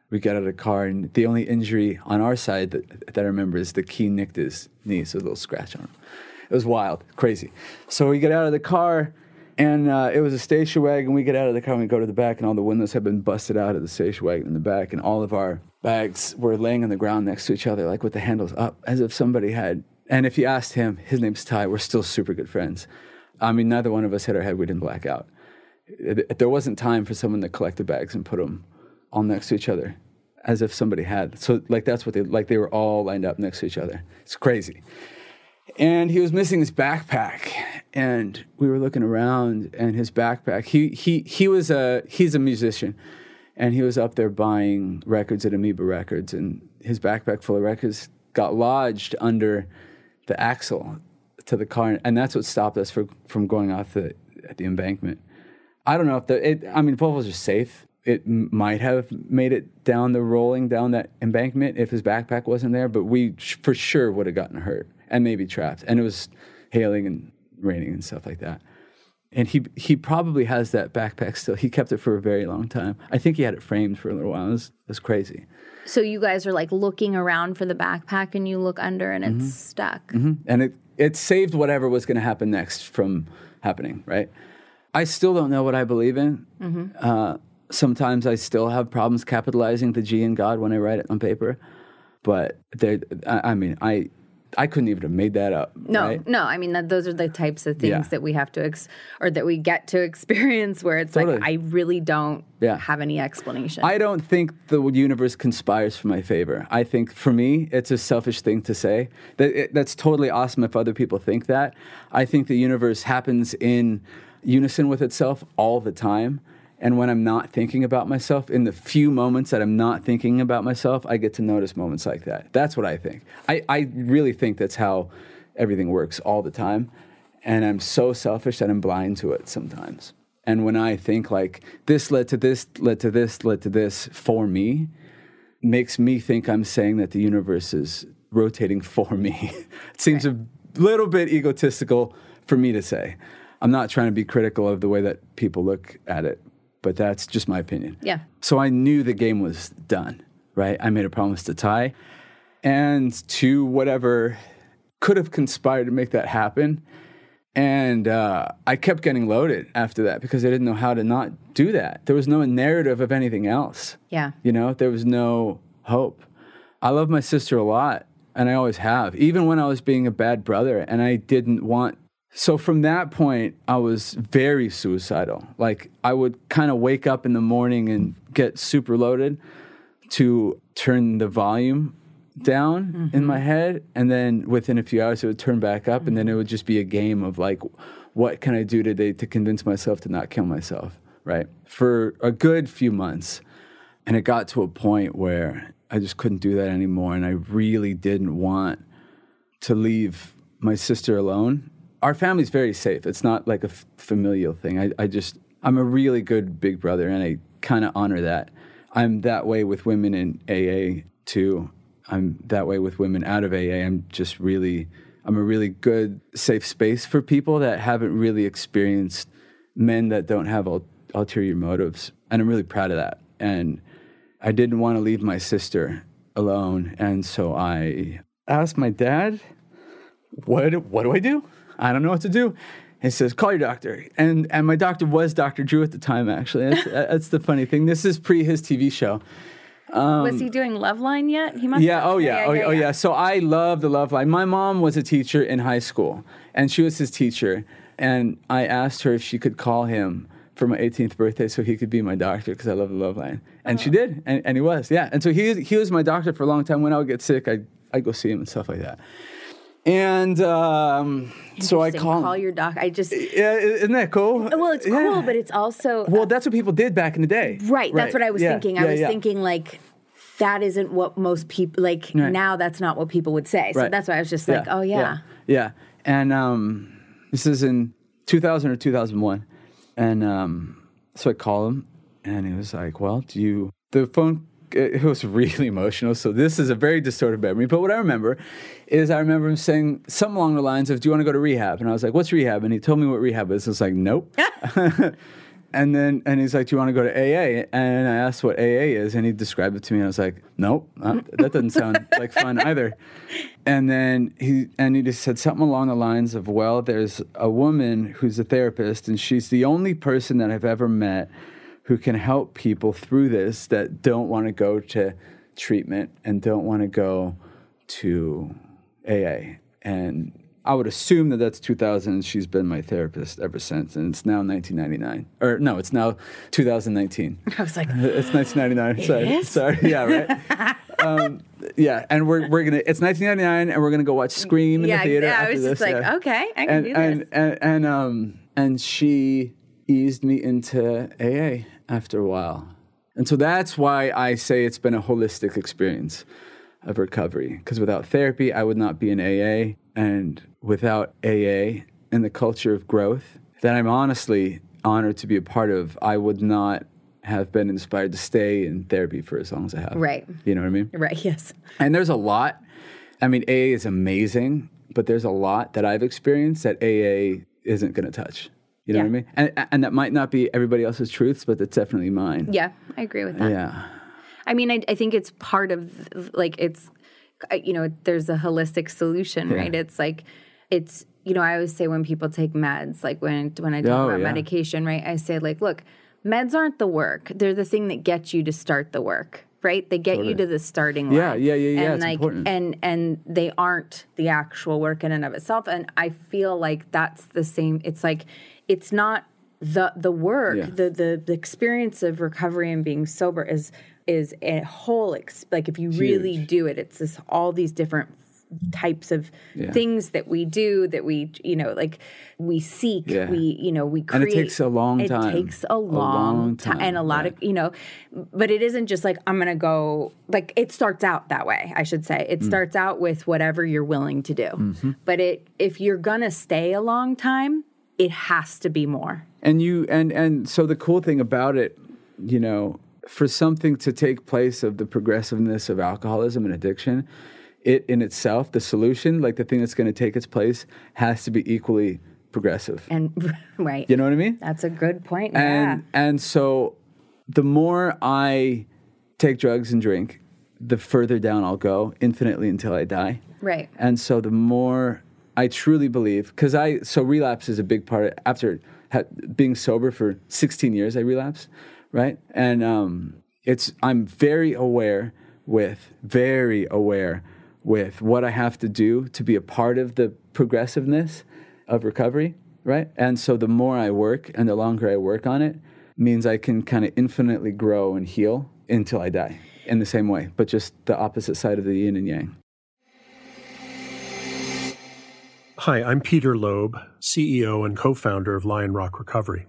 we got out of the car, and the only injury on our side that, that I remember is the key nicked his knee, so a little scratch on him. It was wild, crazy. So we get out of the car, and uh, it was a station wagon. We get out of the car and we go to the back, and all the windows have been busted out of the station wagon in the back, and all of our bags were laying on the ground next to each other, like with the handles up, as if somebody had. And if you asked him, his name's Ty, we're still super good friends. I mean, neither one of us hit our head, we didn't black out. There wasn't time for someone to collect the bags and put them all next to each other, as if somebody had. So, like, that's what they, like, they were all lined up next to each other. It's crazy and he was missing his backpack and we were looking around and his backpack he he he was a he's a musician and he was up there buying records at amoeba records and his backpack full of records got lodged under the axle to the car and that's what stopped us for, from going off the at the embankment. I don't know if the it i mean volvos are safe. It m- might have made it down the rolling down that embankment if his backpack wasn't there but we sh- for sure would have gotten hurt and maybe trapped. And it was hailing and raining and stuff like that. And he he probably has that backpack still. He kept it for a very long time. I think he had it framed for a little while. It was, it was crazy. So you guys are like looking around for the backpack and you look under and it's mm-hmm. stuck. Mm-hmm. and it it saved whatever was going to happen next from happening right? I still don't know what i believe in. Uh, sometimes i still have problems capitalizing the g in god when i write it on paper but I, I mean i i couldn't even have made that up No, right? no. I mean, that, those are the types of things Yeah. that we have to, ex- or that we get to [LAUGHS] experience where it's Totally. like, I really don't Yeah. have any explanation. I don't think the universe conspires for my favor. I think for me, it's a selfish thing to say. That it, that's totally awesome if other people think that. I think the universe happens in unison with itself all the time. And when I'm not thinking about myself, in the few moments that I'm not thinking about myself, I get to notice moments like that. That's what I think. I, I really think that's how everything works all the time. And I'm so selfish that I'm blind to it sometimes. And when I think like this led to this, led to this, led to this for me, makes me think I'm saying that the universe is rotating [LAUGHS] for me. it seems a little bit egotistical for me to say. I'm not trying to be critical of the way that people look at it, but that's just my opinion. Yeah. So I knew the game was done, right? I made a promise to Ty and to whatever could have conspired to make that happen. And uh, I kept getting loaded after that because I didn't know how to not do that. There was no narrative of anything else. Yeah. You know, there was no hope. I love my sister a lot, and I always have, even when I was being a bad brother and I didn't want. So from that point, I was very suicidal. Like, I would kind of wake up in the morning and get super loaded to turn the volume down in my mm-hmm. head and then within a few hours it would turn back up and then it would just be a game of like what can i do today to convince myself to not kill myself right? For a good few months. And it got to a point where i just couldn't do that anymore and i really didn't want to leave my sister alone our family's very safe. It's not like a f- familial thing. I, I just i'm a really good big brother and i kind of honor that. I'm that way with women in aa too. I'm that way with women out of aa i'm just really i'm a really good safe space for people that haven't really experienced men that don't have ul- ulterior motives and i'm really proud of that. And i didn't want to leave my sister alone and so i asked my dad what what do I do? I don't know what to do. He says, call your doctor. And and my doctor was Dr. Drew at the time, actually. That's, [LAUGHS] that's the funny thing. This is pre his TV show. Um, was he doing Loveline yet? He must. Yeah, have. oh yeah, oh, yeah, oh yeah. So I love the Loveline. My mom was a teacher in high school, and she was his teacher. And I asked her if she could call him for my 18th birthday so he could be my doctor because I love the Loveline. And she oh. did, and, and he was, yeah. And so he, he was my doctor for a long time. When I would get sick, I'd, I'd go see him and stuff like that. And um, so I Interesting. call. call your doc. I just yeah, isn't that cool? well, it's Yeah. cool, but it's also Well, that's what people did back in the day. Right, that's what I was Yeah, thinking. I was yeah. thinking like that isn't what most people like Right. now that's not what people would say. So Right. that's why I was just like, oh yeah. yeah, yeah. And um, this is in 2000 or 2001, and um, so I call him, and he was like, "Well, do you?" The phone. It was really [LAUGHS] emotional. So this is a very distorted memory. But what I remember is I remember him saying something along the lines of, "Do you want to go to rehab?" And I was like, "What's rehab?" And he told me what rehab is. I was like, "Nope." [LAUGHS] And then, and he's like, "Do you want to go to AA?" And I asked what AA is, and he described it to me. And I was like, "Nope, not, that doesn't sound [LAUGHS] like fun either." And then he and he just said something along the lines of, "Well, there's a woman who's a therapist, and she's the only person that I've ever met who can help people through this that don't want to go to treatment and don't want to go to AA." And I would assume that that's 2000. and She's been my therapist ever since, and it's now 1999. Or no, it's now 2019. [LAUGHS] I was like, [LAUGHS] It's 1999. [GASPS] Sorry, is? sorry. Yeah, right. [LAUGHS] um, yeah, and we're we're gonna. It's 1999, and we're gonna go watch Scream in yeah, the theater. yeah. I was this, just like, yeah. okay, I can and do and, and and um and she eased me into AA after a while, and so that's why I say it's been a holistic experience of recovery. Because without therapy, I would not be in AA, and without AA and the culture of growth that I'm honestly honored to be a part of, I would not have been inspired to stay in therapy for as long as I have. Right. You know what I mean? right, yes. And there's a lot. I mean, AA is amazing, but there's a lot that I've experienced that AA isn't going to touch. You know what I mean? And, and that might not be everybody else's truths, but that's definitely mine. Yeah, I agree with that. Yeah. I mean, I, I think it's part of like it's, uh, you know, there's a holistic solution, right? It's like, it's you know, I always say when people take meds, like when when I talk Oh, about yeah. medication, right? I say like, look, meds aren't the work; they're the thing that gets you to start the work. Right, they get you to the starting line. Yeah, yeah, yeah, yeah, And like, important. and and they aren't the actual work in and of itself. And I feel like that's the same. It's like, it's not the the work, Yeah. the the the experience of recovery and being sober is is a whole ex- like if you really do it, it's this all these different types of Yeah. things that we do that we you know like we seek Yeah. we you know we And create it takes a long time. it takes a A long, long time time, and a lot of you know but it isn't just like i'm gonna go like it starts out that way i should say Mm. it starts out with whatever you're willing to do Mm-hmm. but it if you're gonna stay a long time it has to be more And you and and so the cool thing about it, you know, for something to take place of the progressiveness of alcoholism and addiction, it in itself, the solution, like the thing that's going to take its place, has to be equally progressive. and [LAUGHS] right You know what I mean? that's a good point. And and so the more I take drugs and drink, the further down I'll go, infinitely until I die. right And so the more I truly believe, because I so relapse is a big part. Of, after ha, being sober for 16 years, I relapsed, right? And um, it's I'm very aware with very aware with what I have to do to be a part of the progressiveness of recovery, right? And so the more I work and the longer I work on it, means I can kind of infinitely grow and heal until I die in the same way, but just the opposite side of the yin and yang. Hi, I'm Peter Loeb, CEO and co founder of Lion Rock Recovery.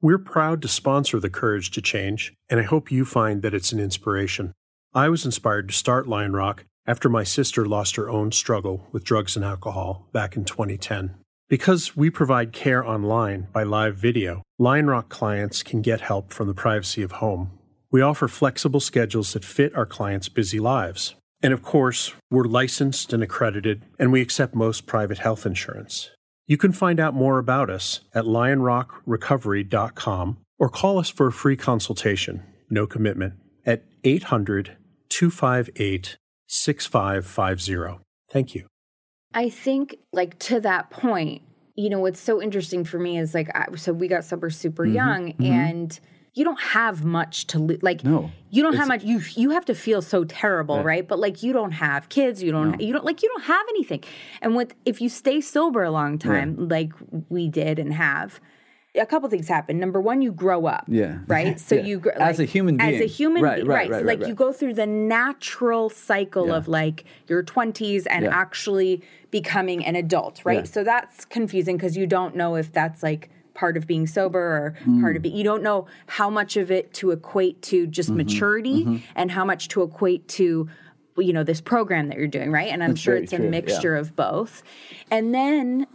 We're proud to sponsor The Courage to Change, and I hope you find that it's an inspiration. I was inspired to start Lionrock after my sister lost her own struggle with drugs and alcohol back in 2010. Because we provide care online by live video, Lionrock clients can get help from the privacy of home. We offer flexible schedules that fit our clients' busy lives. And of course, we're licensed and accredited, and we accept most private health insurance. You can find out more about us at lionrockrecovery.com or call us for a free consultation, no commitment, at 800 258 6550. Thank you. I think, like to that point, you know, what's so interesting for me is like, I, so we got sober super mm-hmm, young, mm-hmm. and you don't have much to lo- like. No. you don't have much. You you have to feel so terrible, right? But like, you don't have kids. You don't. You don't like. You don't have anything. And what if you stay sober a long time, like we did and have? A couple things happen. Number one, you grow up. Yeah. Right. [LAUGHS] So Yeah. you gr- As a human being. As a human Right, being. right, Right. right, So, right, like you go through the natural cycle Yeah. of like your twenties and Yeah. actually becoming an adult. Right. So that's confusing because you don't know if that's like part of being sober or Mm. part of it. You don't know how much of it to equate to just Mm-hmm. maturity and how much to equate to you know this program that you're doing right and i'm That's sure it's a true, mixture of both and then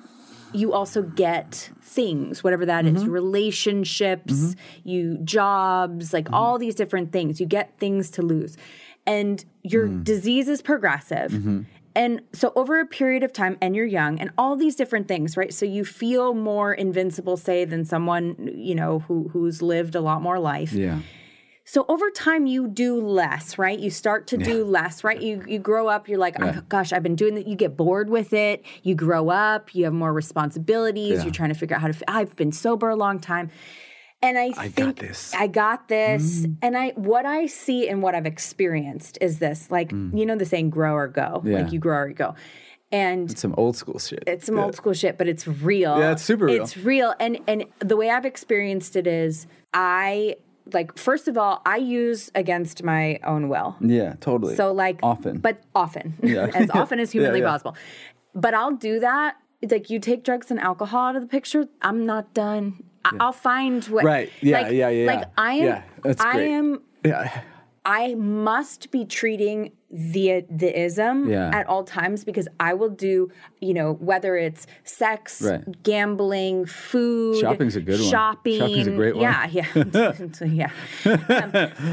you also get things whatever that Mm-hmm. is, relationships you jobs like Mm-hmm. all these different things you get things to lose and your Mm. disease is progressive Mm-hmm. and so over a period of time and you're young and all these different things right so you feel more invincible say than someone you know who who's lived a lot more life Yeah. So over time, you do less, right? You start to do less, right? You you grow up. You're like, oh, gosh, I've been doing that. You get bored with it. You grow up. You have more responsibilities. Yeah. You're trying to figure out how to. I've been sober a long time, and I, I got think this. I got this. Mm. And I what I see and what I've experienced is this, like mm. you know the saying, "Grow or go." Yeah. Like you grow or you go, and it's Some old school shit. it's some old school shit, but it's real. Yeah, it's super real. It's real. And and the way I've experienced it is I like first of all, I use against my own will. yeah, totally. So like often. But often. [LAUGHS] Yeah. as often as [LAUGHS] humanly yeah. possible. But I'll do that. Like you take drugs and alcohol out of the picture, I'm not done. I- I'll find what Right. Yeah, like, yeah, yeah, Like. I am Yeah, that's I am yeah. I must be treating the the ism Yeah. at all times because I will do, you know, whether it's sex, Right. gambling, food, Shopping's a good one. shopping. Shopping's a great one. Yeah, yeah, So, [LAUGHS] [LAUGHS] yeah. Um,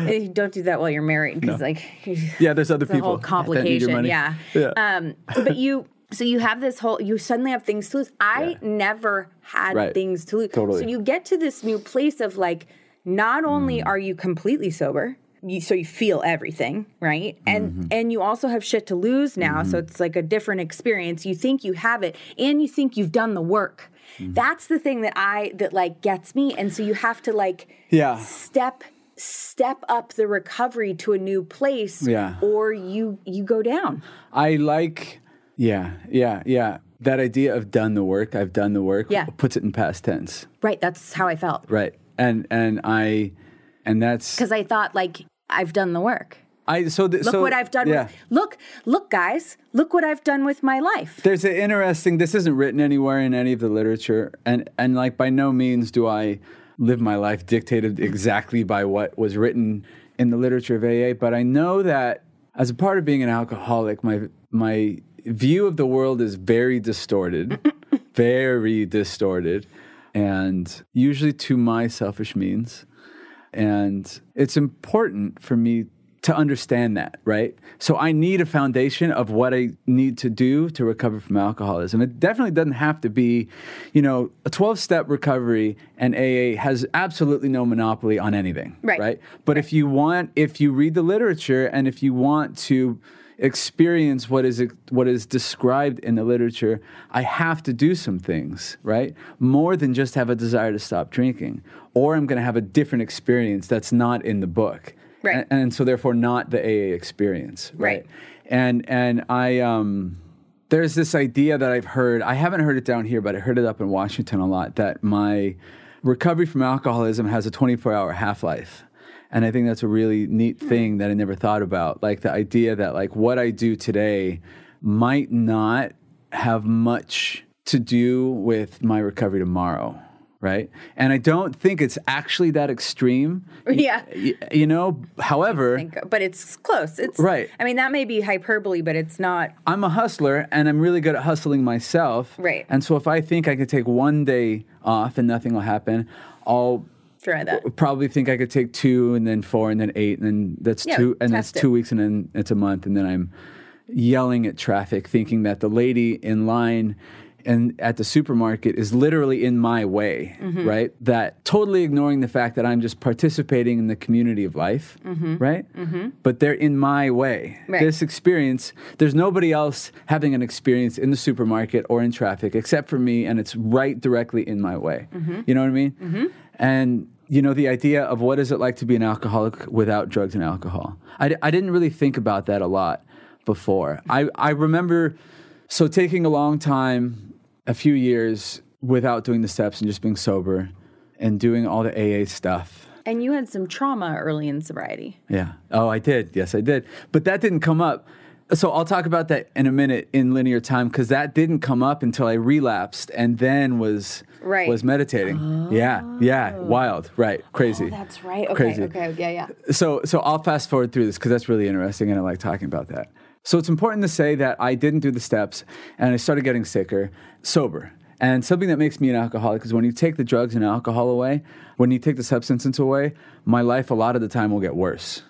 eh, don't do that while you're married because, like, Yeah, there's other [LAUGHS] it's a people whole that need your complication. money. Yeah. Yeah. Um, but you, so you have this whole, you suddenly have things to lose. I never had Right. things to lose. Totally. So you get to this new place of like, not only Mm. are you completely sober, you, so you feel everything, right? And Mm-hmm. and you also have shit to lose now, so it's like a different experience. You think you have it, and you think you've done the work. Mm-hmm. That's the thing that I that like gets me, and so you have to like Yeah. step step up the recovery to a new place Yeah. or you you go down I like, yeah, yeah, yeah. That idea of done the work, I've done the work, Yeah. puts it in past tense, right that's how i felt right? And and I, and that's because i thought like i've done the work I. So th- look so, what i've done Yeah. with look look guys look what i've done with my life There's an interesting. This isn't written anywhere in any of the literature, and and like by no means do I live my life dictated exactly by what was written in the literature of AA. But I know that as a part of being an alcoholic, my my view of the world is very distorted, [LAUGHS] very distorted, and usually to my selfish means. And it's important for me to understand that, right? So I need a foundation of what I need to do to recover from alcoholism. It definitely doesn't have to be, you know, a 12 step recovery and AA has absolutely no monopoly on anything, Right. right? But if you want, if you read the literature and if you want to experience what is what is described in the literature, I have to do some things, right? More than just have a desire to stop drinking, or I'm going to have a different experience that's not in the book, Right. And, and so therefore not the AA experience, right? Right. And and I um, there's this idea that I've heard. I haven't heard it down here, but I heard it up in Washington a lot. That my recovery from alcoholism has a 24 hour half life. And I think that's a really neat mm. thing that I never thought about. Like the idea that like what I do today might not have much to do with my recovery tomorrow. Right. And I don't think it's actually that extreme. yeah Y- you know, however, think- but it's close it's Right. i mean that may be hyperbole but it's not I'm a hustler and I'm really good at hustling myself. Right. And so if I think I could take one day off and nothing will happen, I'll try that probably think I could take two and then four and then eight and then that's Yeah, two and that's it. two weeks and then it's a month and then I'm yelling at traffic thinking that the lady in line and at the supermarket is literally in my way, Mm-hmm. right? That totally ignoring the fact that I'm just participating in the community of life, right? But they're in my way. Mm-hmm. Right. This experience, there's nobody else having an experience in the supermarket or in traffic except for me, and it's right directly in my way. Mm-hmm. You know what I mean? And you know the idea of what is it like to be an alcoholic without drugs and alcohol. I, d- I didn't really think about that a lot before. I, I remember so taking a long time, a few years without doing the steps and just being sober. and doing all the AA stuff. And you had some trauma early in sobriety. Yeah. Oh, I did. Yes, I did. But that didn't come up. So I'll talk about that in a minute in linear time because that didn't come up until I relapsed and then was Right. was meditating. Yeah, yeah, oh. wild, right, crazy. Oh, that's right. Okay. Crazy. Okay. Yeah. Yeah. So so I'll fast forward through this because that's really interesting and I like talking about that. So it's important to say that I didn't do the steps and I started getting sicker sober. And something that makes me an alcoholic is when you take the drugs and alcohol away, when you take the substances away, my life a lot of the time will get worse.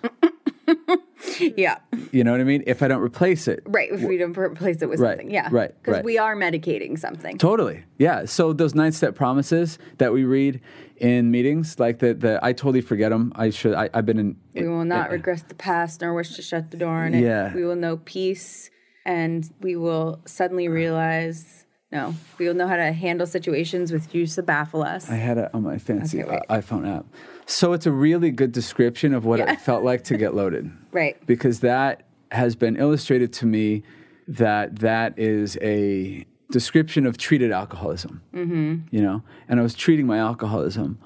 [LAUGHS] Yeah. You know what I mean? If I don't replace it. Right. If we don't replace it with Right, something. Yeah. right, Because right. we are medicating something. Totally. Yeah. So those nine step promises that we read in meetings, like the, the I totally forget them. I should, I, I've been in. We will not regress the past nor wish to shut the door on it. Yeah. We will know peace and we will suddenly realize no, we will know how to handle situations with use of baffle us. I had it on my fancy Okay, uh, iPhone app. So it's a really good description of what Yeah. it felt like to [LAUGHS] get loaded. Right. Because that has been illustrated to me that that is a description of treated alcoholism. Mm-hmm. You know, and I was treating my alcoholism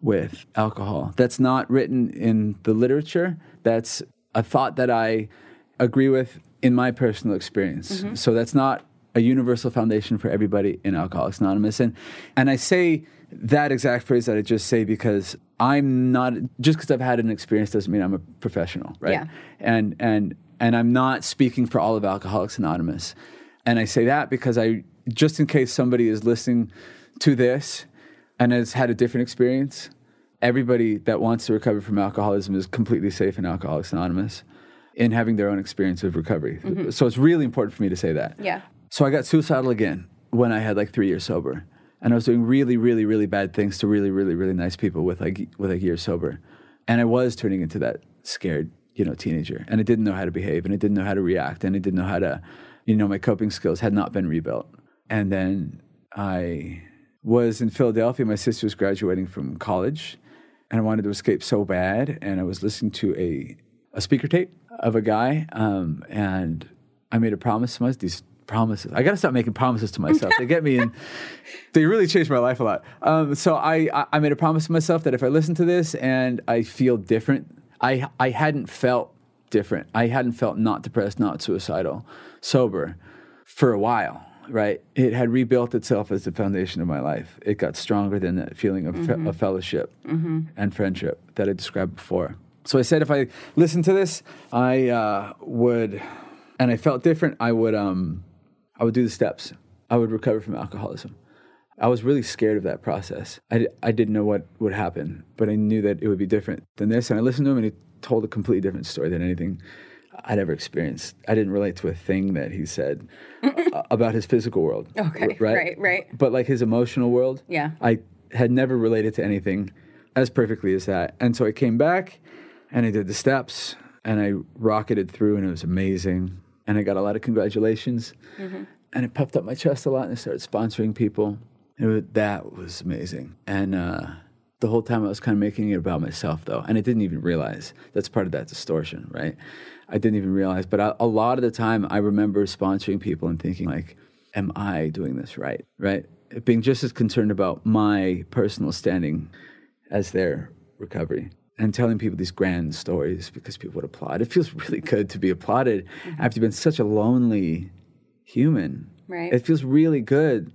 with alcohol. That's not written in the literature. That's a thought that I agree with in my personal experience. So that's not a universal foundation for everybody in Alcoholics Anonymous. And and I say that exact phrase that I just say because I'm not just because I've had an experience doesn't mean I'm a professional, right? Yeah. And and and I'm not speaking for all of Alcoholics Anonymous. And I say that because I just in case somebody is listening to this and has had a different experience, everybody that wants to recover from alcoholism is completely safe in Alcoholics Anonymous in having their own experience of recovery. Mm-hmm. So it's really important for me to say that. Yeah. So I got suicidal again when I had like three years sober, and I was doing really, really, really bad things to really, really, really nice people with like with like years sober, and I was turning into that scared, you know, teenager, and I didn't know how to behave, and I didn't know how to react, and I didn't know how to, you know, my coping skills had not been rebuilt, and then I was in Philadelphia. My sister was graduating from college, and I wanted to escape so bad, and I was listening to a a speaker tape of a guy, um, and I made a promise to myself. These promises, I got to stop making promises to myself. they get me in. [LAUGHS] They really changed my life a lot. Um, so I, I made a promise to myself that if I listen to this and I feel different, I I hadn't felt different. I hadn't felt not depressed, not suicidal, sober, for a while. Right, it had rebuilt itself as the foundation of my life. It got stronger than that feeling of, fe- of fellowship and friendship that I described before. So I said, if I listened to this, I uh, would, and I felt different. I would, um, I would do the steps. I would recover from alcoholism. I was really scared of that process. I, I didn't know what would happen, but I knew that it would be different than this. And I listened to him, and he told a completely different story than anything I'd ever experienced. I didn't relate to a thing that he said [LAUGHS] uh, about his physical world. Okay, right, right, right. But like his emotional world, Yeah. I had never related to anything as perfectly as that. And so I came back and I did the steps and I rocketed through and it was amazing. And I got a lot of congratulations. And it puffed up my chest a lot and I started sponsoring people. Was, that was amazing. And uh, the whole time I was kind of making it about myself though. And I didn't even realize that's part of that distortion, right? I didn't even realize. But I, a lot of the time I remember sponsoring people and thinking like, am I doing this right? Right? Being just as concerned about my personal standing as their recovery and telling people these grand stories because people would applaud. It feels really [LAUGHS] good to be applauded mm-hmm. after you've been such a lonely human. Right. It feels really good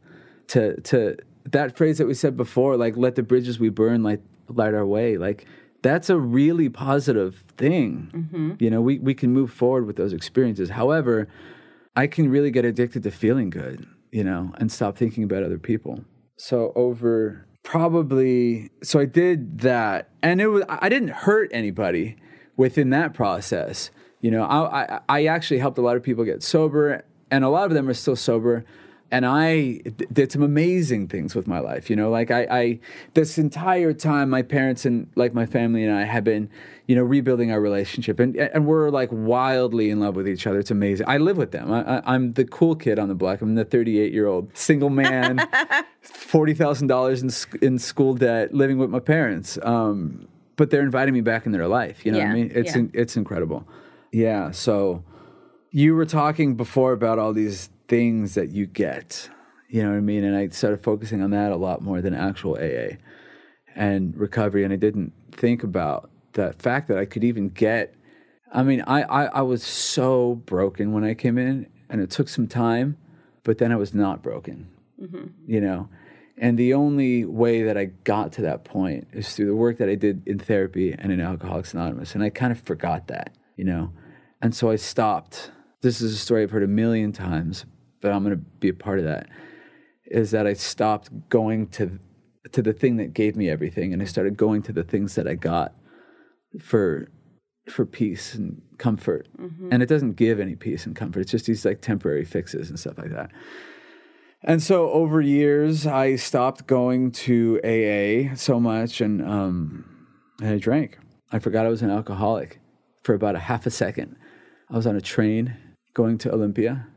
to to that phrase that we said before, like let the bridges we burn light light our way. Like that's a really positive thing. Mm-hmm. You know, we, we can move forward with those experiences. However, I can really get addicted to feeling good, you know, and stop thinking about other people. So over probably so I did that and it was I didn't hurt anybody within that process. You know, I I, I actually helped a lot of people get sober and a lot of them are still sober and I did some amazing things with my life. You know, like I, I this entire time, my parents and like my family and I have been, you know, rebuilding our relationship, and and we're like wildly in love with each other. It's amazing. I live with them. I, I, I'm the cool kid on the block. I'm the 38 year old single man, [LAUGHS] forty thousand dollars in sc- in school debt, living with my parents. Um, but they're inviting me back in their life. You know what I mean? It's yeah. in, it's incredible. Yeah. So you were talking before about all these things that you get. You know what I mean? And I started focusing on that a lot more than actual AA. and recovery, and I didn't think about the fact that I could even get. I mean, I, I, I was so broken when I came in, and it took some time, but then I was not broken, mm-hmm. you know. And the only way that I got to that point is through the work that I did in therapy and in Alcoholics Anonymous. And I kind of forgot that, you know. And so I stopped. This is a story I've heard a million times, but I'm going to be a part of that. Is that I stopped going to to the thing that gave me everything, and I started going to the things that I got for for peace and comfort. And it doesn't give any peace and comfort. It's just these like temporary fixes and stuff like that. And so over years, I stopped going to AA so much, and um, and I drank. I forgot I was an alcoholic for about a half a second. I was on a train going to Olympia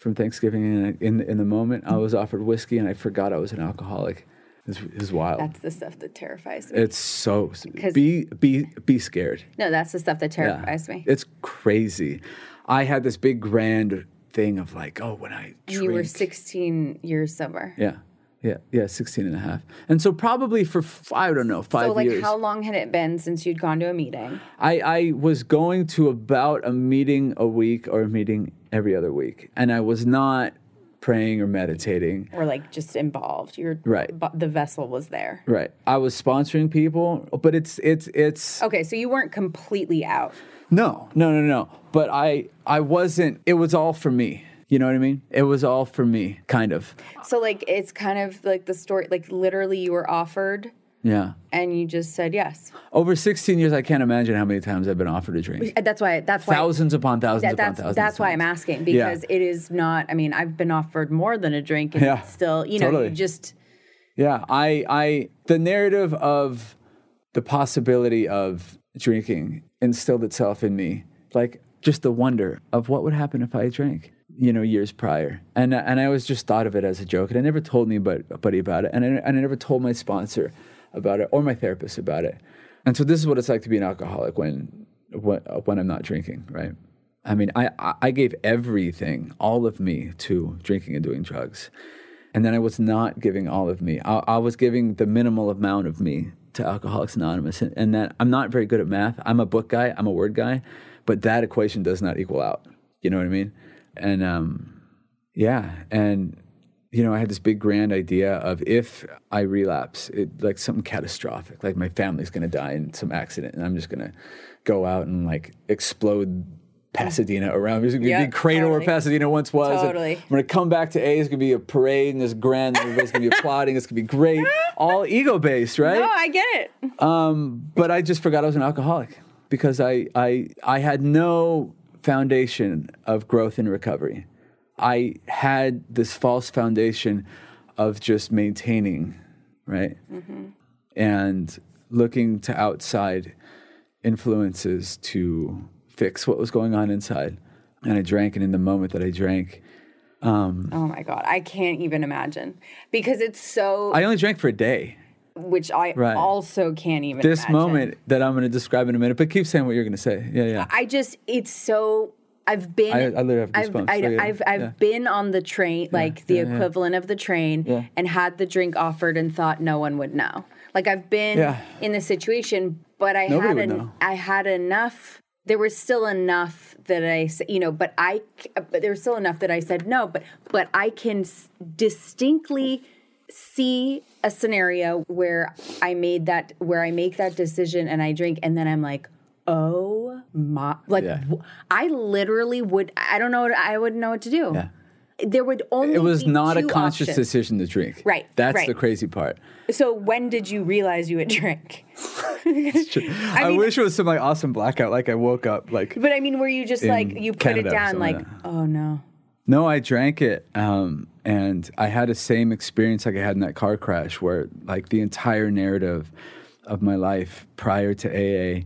from Thanksgiving, and in in the moment, I mm. was offered whiskey, and I forgot I was an alcoholic. It's, it's wild. That's the stuff that terrifies me. it's so be be be scared. no, that's the stuff that Yeah. terrifies me. It's crazy. I had this big grand thing of like, oh, when I And you were 16 years sober. Yeah. Yeah. Yeah. 16 and a half. And so probably for, f- I don't know, five So, like, years. how long had it been since you'd gone to a meeting? I, I was going to about a meeting a week or a meeting every other week. And I was not praying or meditating. Or, like, just involved? You're Right. bu- The vessel was there. Right. I was sponsoring people, but it's, it's, it's, Okay, so you weren't completely out. no, no, no, no. But I, I wasn't, it was all for me. You know what I mean? It was all for me, kind of. So, like, it's kind of like the story, like, literally, you were offered Yeah. and you just said yes. Over 16 years, I can't imagine how many times I've been offered a drink. That's why, that's why. Thousands upon thousands that- upon that's thousands. that's why I'm asking Yeah. because it is not. I mean, I've been offered more than a drink, and Yeah, it's still, you know, totally. you just Yeah, I, I, the narrative of the possibility of drinking instilled itself in me, like just the wonder of what would happen if I drank, you know, years prior, and and I always just thought of it as a joke, and I never told anybody about it, and I, and I never told my sponsor about it or my therapist about it, and so this is what it's like to be an alcoholic when when, when I'm not drinking, right? I mean, I, I- gave everything, all of me, to drinking and doing drugs. And then I was not giving all of me. I, I was giving the minimal amount of me to Alcoholics Anonymous. And, and that I'm not very good at math. I'm a book guy, I'm a word guy, but that equation does not equal out. You know what I mean? And um, yeah. And, you know, I had this big grand idea of if I relapse, it, like something catastrophic, like my family's going to die in some accident and I'm just going to go out and like explode Pasadena around. There's going to be big crater totally. where Pasadena once was. Totally. I'm going to come back to A. It's going to be a parade and this grand. and Everybody's going to be applauding. It's going to be great. All ego based, right? oh, I get it. Um, but I just forgot I was an alcoholic because I, I, I had no foundation of growth and recovery. I had this false foundation of just maintaining, right? And looking to outside influences to fix what was going on inside. And I drank, and in the moment that I drank, um, Oh my god, I can't even imagine because it's so. I only drank for a day. Which I Right. also can't even. This imagine. moment that I'm going to describe in a minute, but keep saying what you're going to say. Yeah, yeah. I just it's so I've been I- I literally have I've. I, So, yeah, I've I've yeah. been on the train like the equivalent of the train and had the drink offered and thought no one would know. Like I've been in the situation but I Nobody had an. I had enough there was still enough that I you know but I but there was still enough that I said no but but I can s- distinctly see a scenario where I made that where I make that decision and I drink and then I'm like, oh my like Yeah. w- I literally would I don't know what I wouldn't know what to do. Yeah. There would only It was be not a conscious options. decision to drink. Right, That's right. the crazy part. So when did you realize you would drink? [LAUGHS] [LAUGHS] I, mean- wish it was some like awesome blackout. Like I woke up like But I mean, were you just like you put Canada it down like oh no. No, I drank it, um, and I had the same experience like I had in that car crash, where like the entire narrative of my life prior to AA,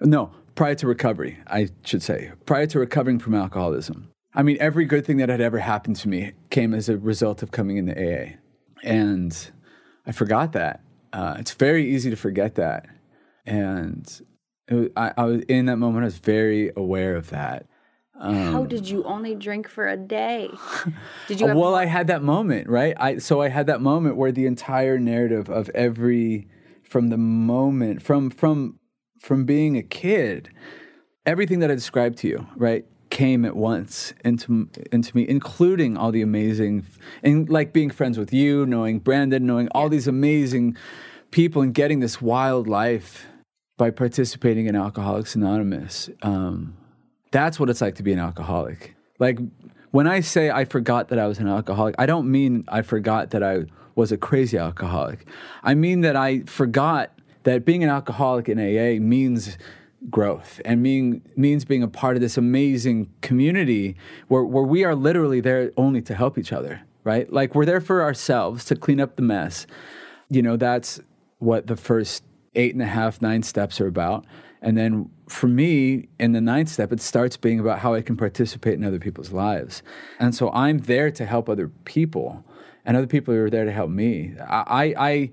no, prior to recovery, I should say, prior to recovering from alcoholism. I mean, every good thing that had ever happened to me came as a result of coming into AA, and I forgot that. Uh, it's very easy to forget that, and was, I, I was in that moment. I was very aware of that. How did you only drink for a day? [LAUGHS] Did you Um, well, I had that moment, right? I so I had that moment where the entire narrative of every from the moment from from from being a kid, everything that I described to you, right, came at once into into me, including all the amazing, and like being friends with you, knowing Brandon, knowing all these amazing people, and getting this wild life by participating in Alcoholics Anonymous. Um, that's what it's like to be an alcoholic. Like when I say I forgot that I was an alcoholic, I don't mean I forgot that I was a crazy alcoholic. I mean that I forgot that being an alcoholic in AA means growth and mean, means being a part of this amazing community where, where we are literally there only to help each other, right? Like we're there for ourselves to clean up the mess. You know, that's what the first eight and a half, nine steps are about. And then for me, in the ninth step, it starts being about how I can participate in other people's lives. And so I'm there to help other people, and other people are there to help me. I, I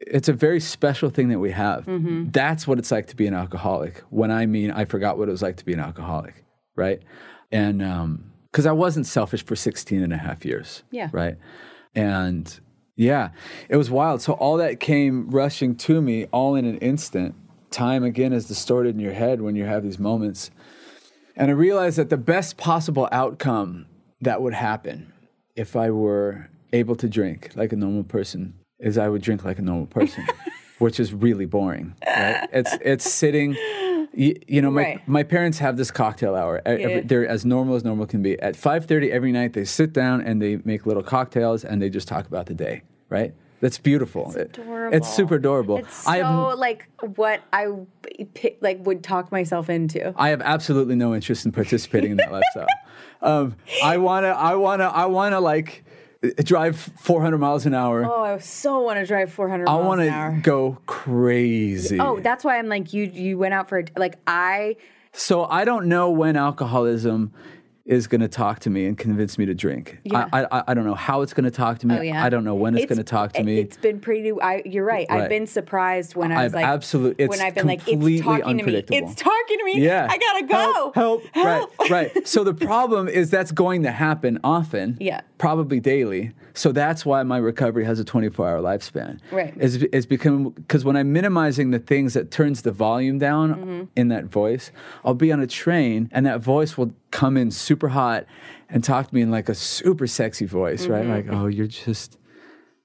it's a very special thing that we have. Mm-hmm. That's what it's like to be an alcoholic. When I mean, I forgot what it was like to be an alcoholic, right? And because um, I wasn't selfish for 16 and a half years. Yeah. Right. And yeah, it was wild. So all that came rushing to me all in an instant time again is distorted in your head when you have these moments. And I realized that the best possible outcome that would happen if I were able to drink like a normal person is I would drink like a normal person, [LAUGHS] which is really boring. Right? It's it's sitting. You, you know, my, Right. my parents have this cocktail hour. Every- they're as normal as normal can be. At five thirty every night, they sit down and they make little cocktails and they just talk about the day. Right? That's beautiful. It- adorable. It's super adorable. It's I so have like what I like would talk myself into. I have absolutely no interest in participating in that lifestyle. Um, I wanna, I wanna, I wanna like drive 400 miles an hour. Oh, I so want to drive 400 I miles want an hour. to go crazy. Oh, that's why I'm like you. You went out for a, like I. so I don't know when alcoholism is going to talk to me and convince me to drink. Yeah. I, I, I don't know how it's going to talk to me. Oh yeah. I don't know when it's, going to talk to me. It's been pretty. I, you're right. I've been surprised when I was I've like, absolute- it's when I've been like, it's talking to me. It's talking to me. Yeah. I gotta go. Help, help, Help. Right, right. So the problem is that's going to happen often. Yeah. Probably daily. So that's why my recovery has a 24 hour lifespan. Right. Is is become because when I'm minimizing the things that turns the volume down Mm-hmm. in that voice, I'll be on a train and that voice will come in super hot and talk to me in like a super sexy voice, right? Mm-hmm. Like, oh, you're just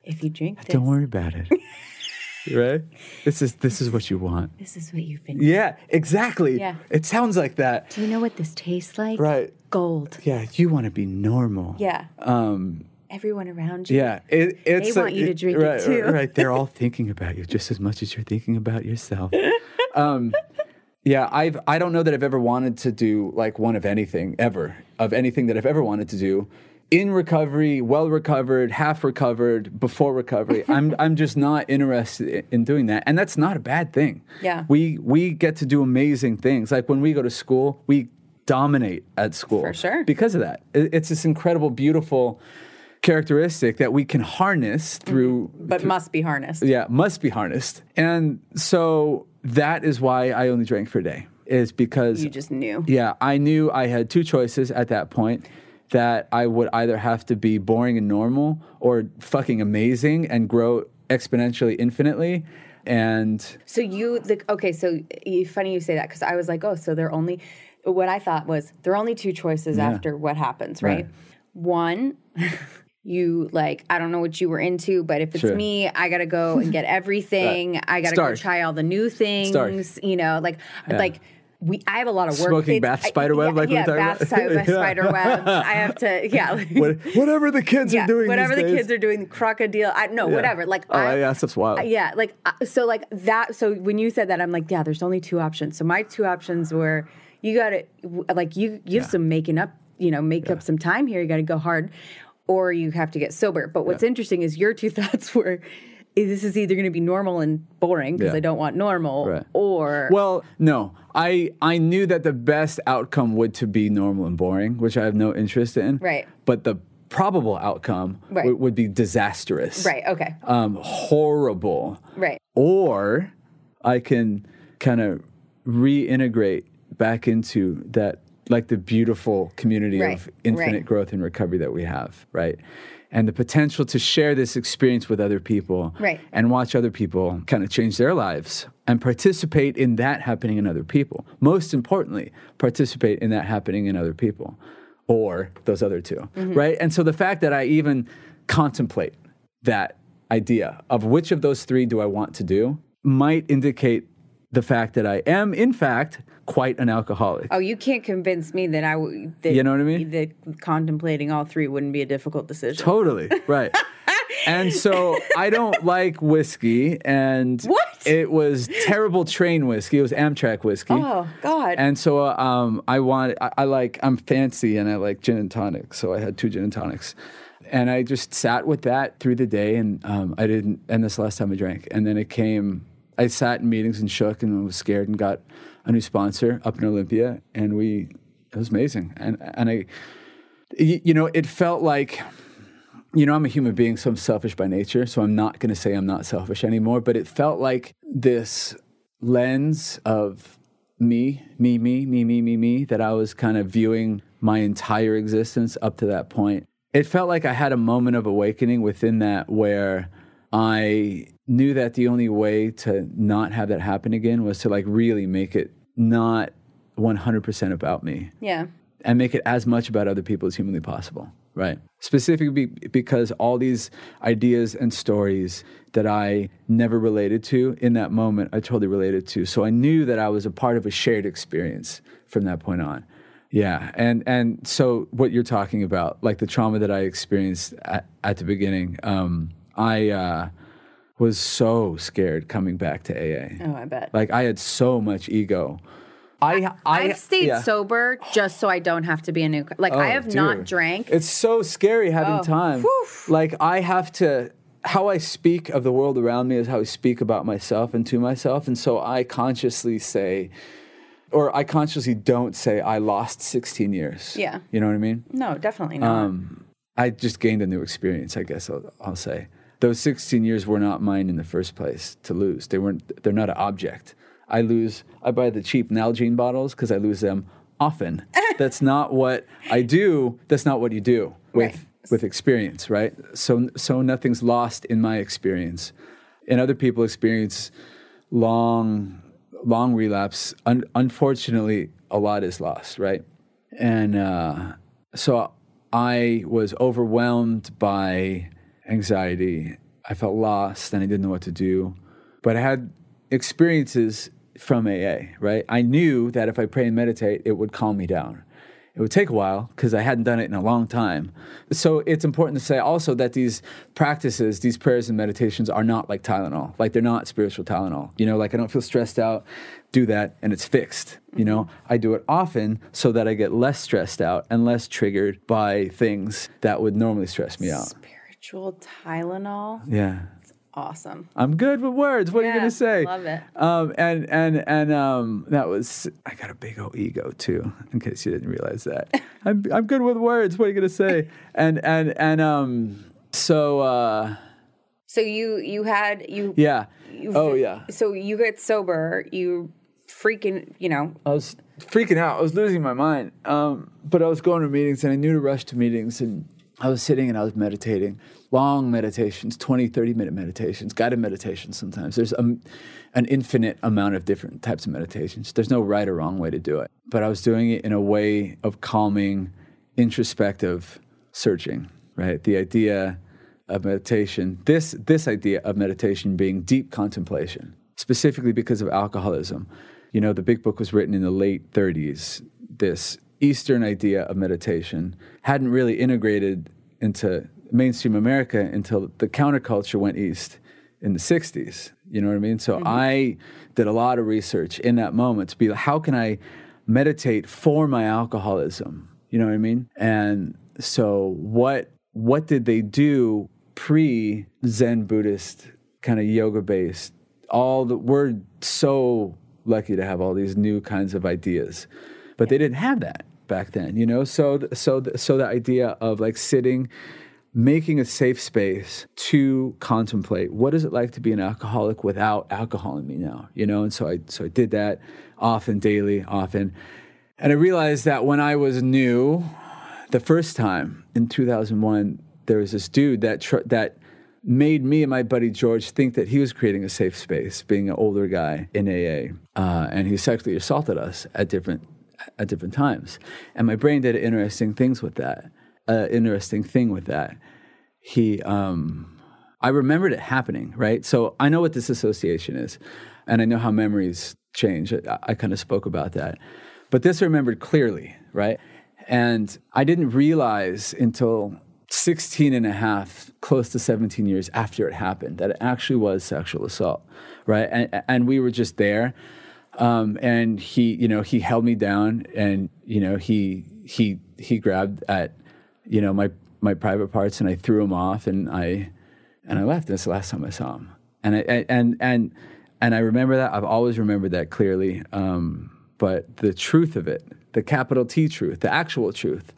If you drink this, don't worry about it. [LAUGHS] right? This is this is what you want. this is what you've been. Yeah, exactly. Yeah. It sounds like that. Do you know what this tastes like? Right. Gold. Yeah, you want to be normal. Yeah. Um, Everyone around you. yeah, it, it's They want you to drink it right, too. Right, right. They're all [LAUGHS] thinking about you just as much as you're thinking about yourself. [LAUGHS] Um, yeah, I've I don't know that I've ever wanted to do like one of anything ever of anything that I've ever wanted to do. In recovery, well recovered, half recovered, before recovery, [LAUGHS] I'm I'm just not interested in doing that, and that's not a bad thing. Yeah. we we get to do amazing things. Like when we go to school, we dominate at school For sure. because of that. It's this incredible, beautiful characteristic that we can harness through mm-hmm. But must be harnessed. yeah, must be harnessed. And so that is why I only drank for a day. Is because You just knew. yeah, I knew I had two choices at that point that I would either have to be boring and normal or fucking amazing and grow exponentially infinitely. And So you, the, okay, so funny you say that because I was like, oh, so they're only, what I thought was there are only two choices Yeah. after what happens, right? Right. One, [LAUGHS] you like, I don't know what you were into, but if it's Sure. me, I gotta go and get [LAUGHS] everything. I gotta Starch. go try all the new things, Starch. you know, like, like, we, I have a lot of work. Smoking It's- bath I- spider web yeah, like we yeah, talking bath about? [LAUGHS] Yeah. spider webs. I have to, [LAUGHS] yeah. like- what, whatever the kids yeah, are doing, whatever the days. kids are doing, crocodile. I no, Yeah. whatever. Like, Oh, I, yeah, stuff's wild. yeah, like uh, so, like that. So when you said that, I'm like, yeah, there's only two options. So my two options were, you got to like you you have some making up, you know, make up some time here. You got to go hard, or you have to get sober. But what's interesting is your two [LAUGHS] thoughts were. This is either going to be normal and boring because Yeah. I don't want normal, Right. or Well, no. I I knew that the best outcome would to be normal and boring, which I have no interest in. Right. But the probable outcome Right. would, would be disastrous. right, okay, Um, horrible. right, Or I can kind of reintegrate back into that like the beautiful community Right, of infinite right. growth and recovery that we have, right? and the potential to share this experience with other people Right. and watch other people kind of change their lives and participate in that happening in other people. Most importantly, participate in that happening in other people or those other 2 mm-hmm. right? And so the fact that I even contemplate that idea of which of those three do I want to do might indicate the fact that I am, in fact, quite an alcoholic. Oh, you can't convince me that I that You know what I mean? That contemplating all three wouldn't be a difficult decision. Totally, right. [LAUGHS] and so I don't like whiskey, and What? it was terrible train whiskey. It was Amtrak whiskey. Oh God. And so uh, um, I want, I, I like, I'm fancy and I like gin and tonic. So I had two gin and tonics. And I just sat with that through the day. And um, I didn't, and this last time I drank. And then it came, I sat in meetings and shook and was scared and got a new sponsor up in Olympia. And we, it was amazing. And, and I, you know, it felt like, you know, I'm a human being, so I'm selfish by nature. So I'm not going to say I'm not selfish anymore. But it felt like this lens of me, me, me, me, me, me, me, that I was kind of viewing my entire existence up to that point. It felt like I had a moment of awakening within that where I knew that the only way to not have that happen again was to like really make it not 100% about me yeah. and make it as much about other people as humanly possible. Right. Specifically because all these ideas and stories that I never related to in that moment, I totally related to. So I knew that I was a part of a shared experience from that point on. Yeah. And, and so what you're talking about, like the trauma that I experienced at, at the beginning, um, I uh, was so scared coming back to AA. Oh, I bet. Like I had so much ego. I, I, I've stayed yeah. sober just so I don't have to be a new. Like I Oh, have not drank. It's so scary having Oh, time. whew. Like I have to how I speak of the world around me is how I speak about myself and to myself. And so I consciously say or I consciously don't say I lost 16 years. Yeah. You know what I mean? no, definitely not. Um, I just gained a new experience, I guess I'll, I'll say. Those 16 years were not mine in the first place to lose. They weren't they're not an object. I lose I buy the cheap Nalgene bottles because I lose them often. [LAUGHS] That's not what I do. That's not what you do with Right. with experience, right? So so nothing's lost in my experience. And other people experience long long relapse. Un- unfortunately, a lot is lost, right? And uh, so I was overwhelmed by anxiety. I felt lost and I didn't know what to do. But I had experiences from AA, right? I knew that if I pray and meditate, it would calm me down. It would take a while because I hadn't done it in a long time. So it's important to say also that these practices, these prayers and meditations are not like Tylenol. Like they're not spiritual Tylenol. You know, like I don't feel stressed out, do that and it's fixed. You know, mm-hmm. I do it often so that I get less stressed out and less triggered by things that would normally stress me out. Spiritual Tylenol. Yeah. Awesome. I'm good with words. What are you gonna say? I love it. Um, and and and um, that was I got a big old ego too. In case you didn't realize that, [LAUGHS] I'm I'm good with words. What are you gonna say? And and and um, so uh, So you you had you yeah. Oh yeah. So you get sober. You freaking you know I was freaking out. I was losing my mind. Um, but I was going to meetings and I knew to rush to meetings and I was sitting and I was meditating. Long meditations, 20, 30 minute meditations, guided meditations sometimes. There's um, an infinite amount of different types of meditations. There's no right or wrong way to do it. But I was doing it in a way of calming, introspective searching, right? The idea of meditation, this, this idea of meditation being deep contemplation, specifically because of alcoholism. You know, the big book was written in the late 30s. This Eastern idea of meditation hadn't really integrated into mainstream America until the counterculture went east in the 60s. You know what I mean? So mm-hmm. I did a lot of research in that moment to be like, how can I meditate for my alcoholism? You know what I mean? And so what what did they do pre Zen Buddhist kind of yoga based? All the we're so lucky to have all these new kinds of ideas, but they didn't have that back then, you know. So so so the idea of like sitting, making a safe space to contemplate what is it like to be an alcoholic without alcohol in me now, you know. And so I so I did that often, daily, often, and I realized that when I was new, the first time in 2001 there was this dude that tr- that made me and my buddy George think that he was creating a safe space, being an older guy in AA, uh, and he sexually assaulted us at different at different times. And my brain did interesting things with that. Uh, interesting thing with that. He, um, I remembered it happening, right? So I know what this association is, and I know how memories change. I, I kind of spoke about that, but this I remembered clearly, right? And I didn't realize until 16 and a half, close to 17 years after it happened, that it actually was sexual assault, right? And, and we were just there. Um, and he, you know, he held me down and, you know, he, he, he grabbed at, you know, my, my private parts and I threw him off and I, and I left. That's the last time I saw him. And I, and, and, and I remember that. I've always remembered that clearly. Um, but the truth of it, the capital T truth, the actual truth,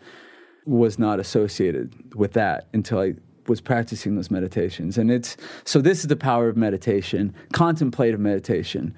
was not associated with that until I was practicing those meditations. And it's so this is the power of meditation, contemplative meditation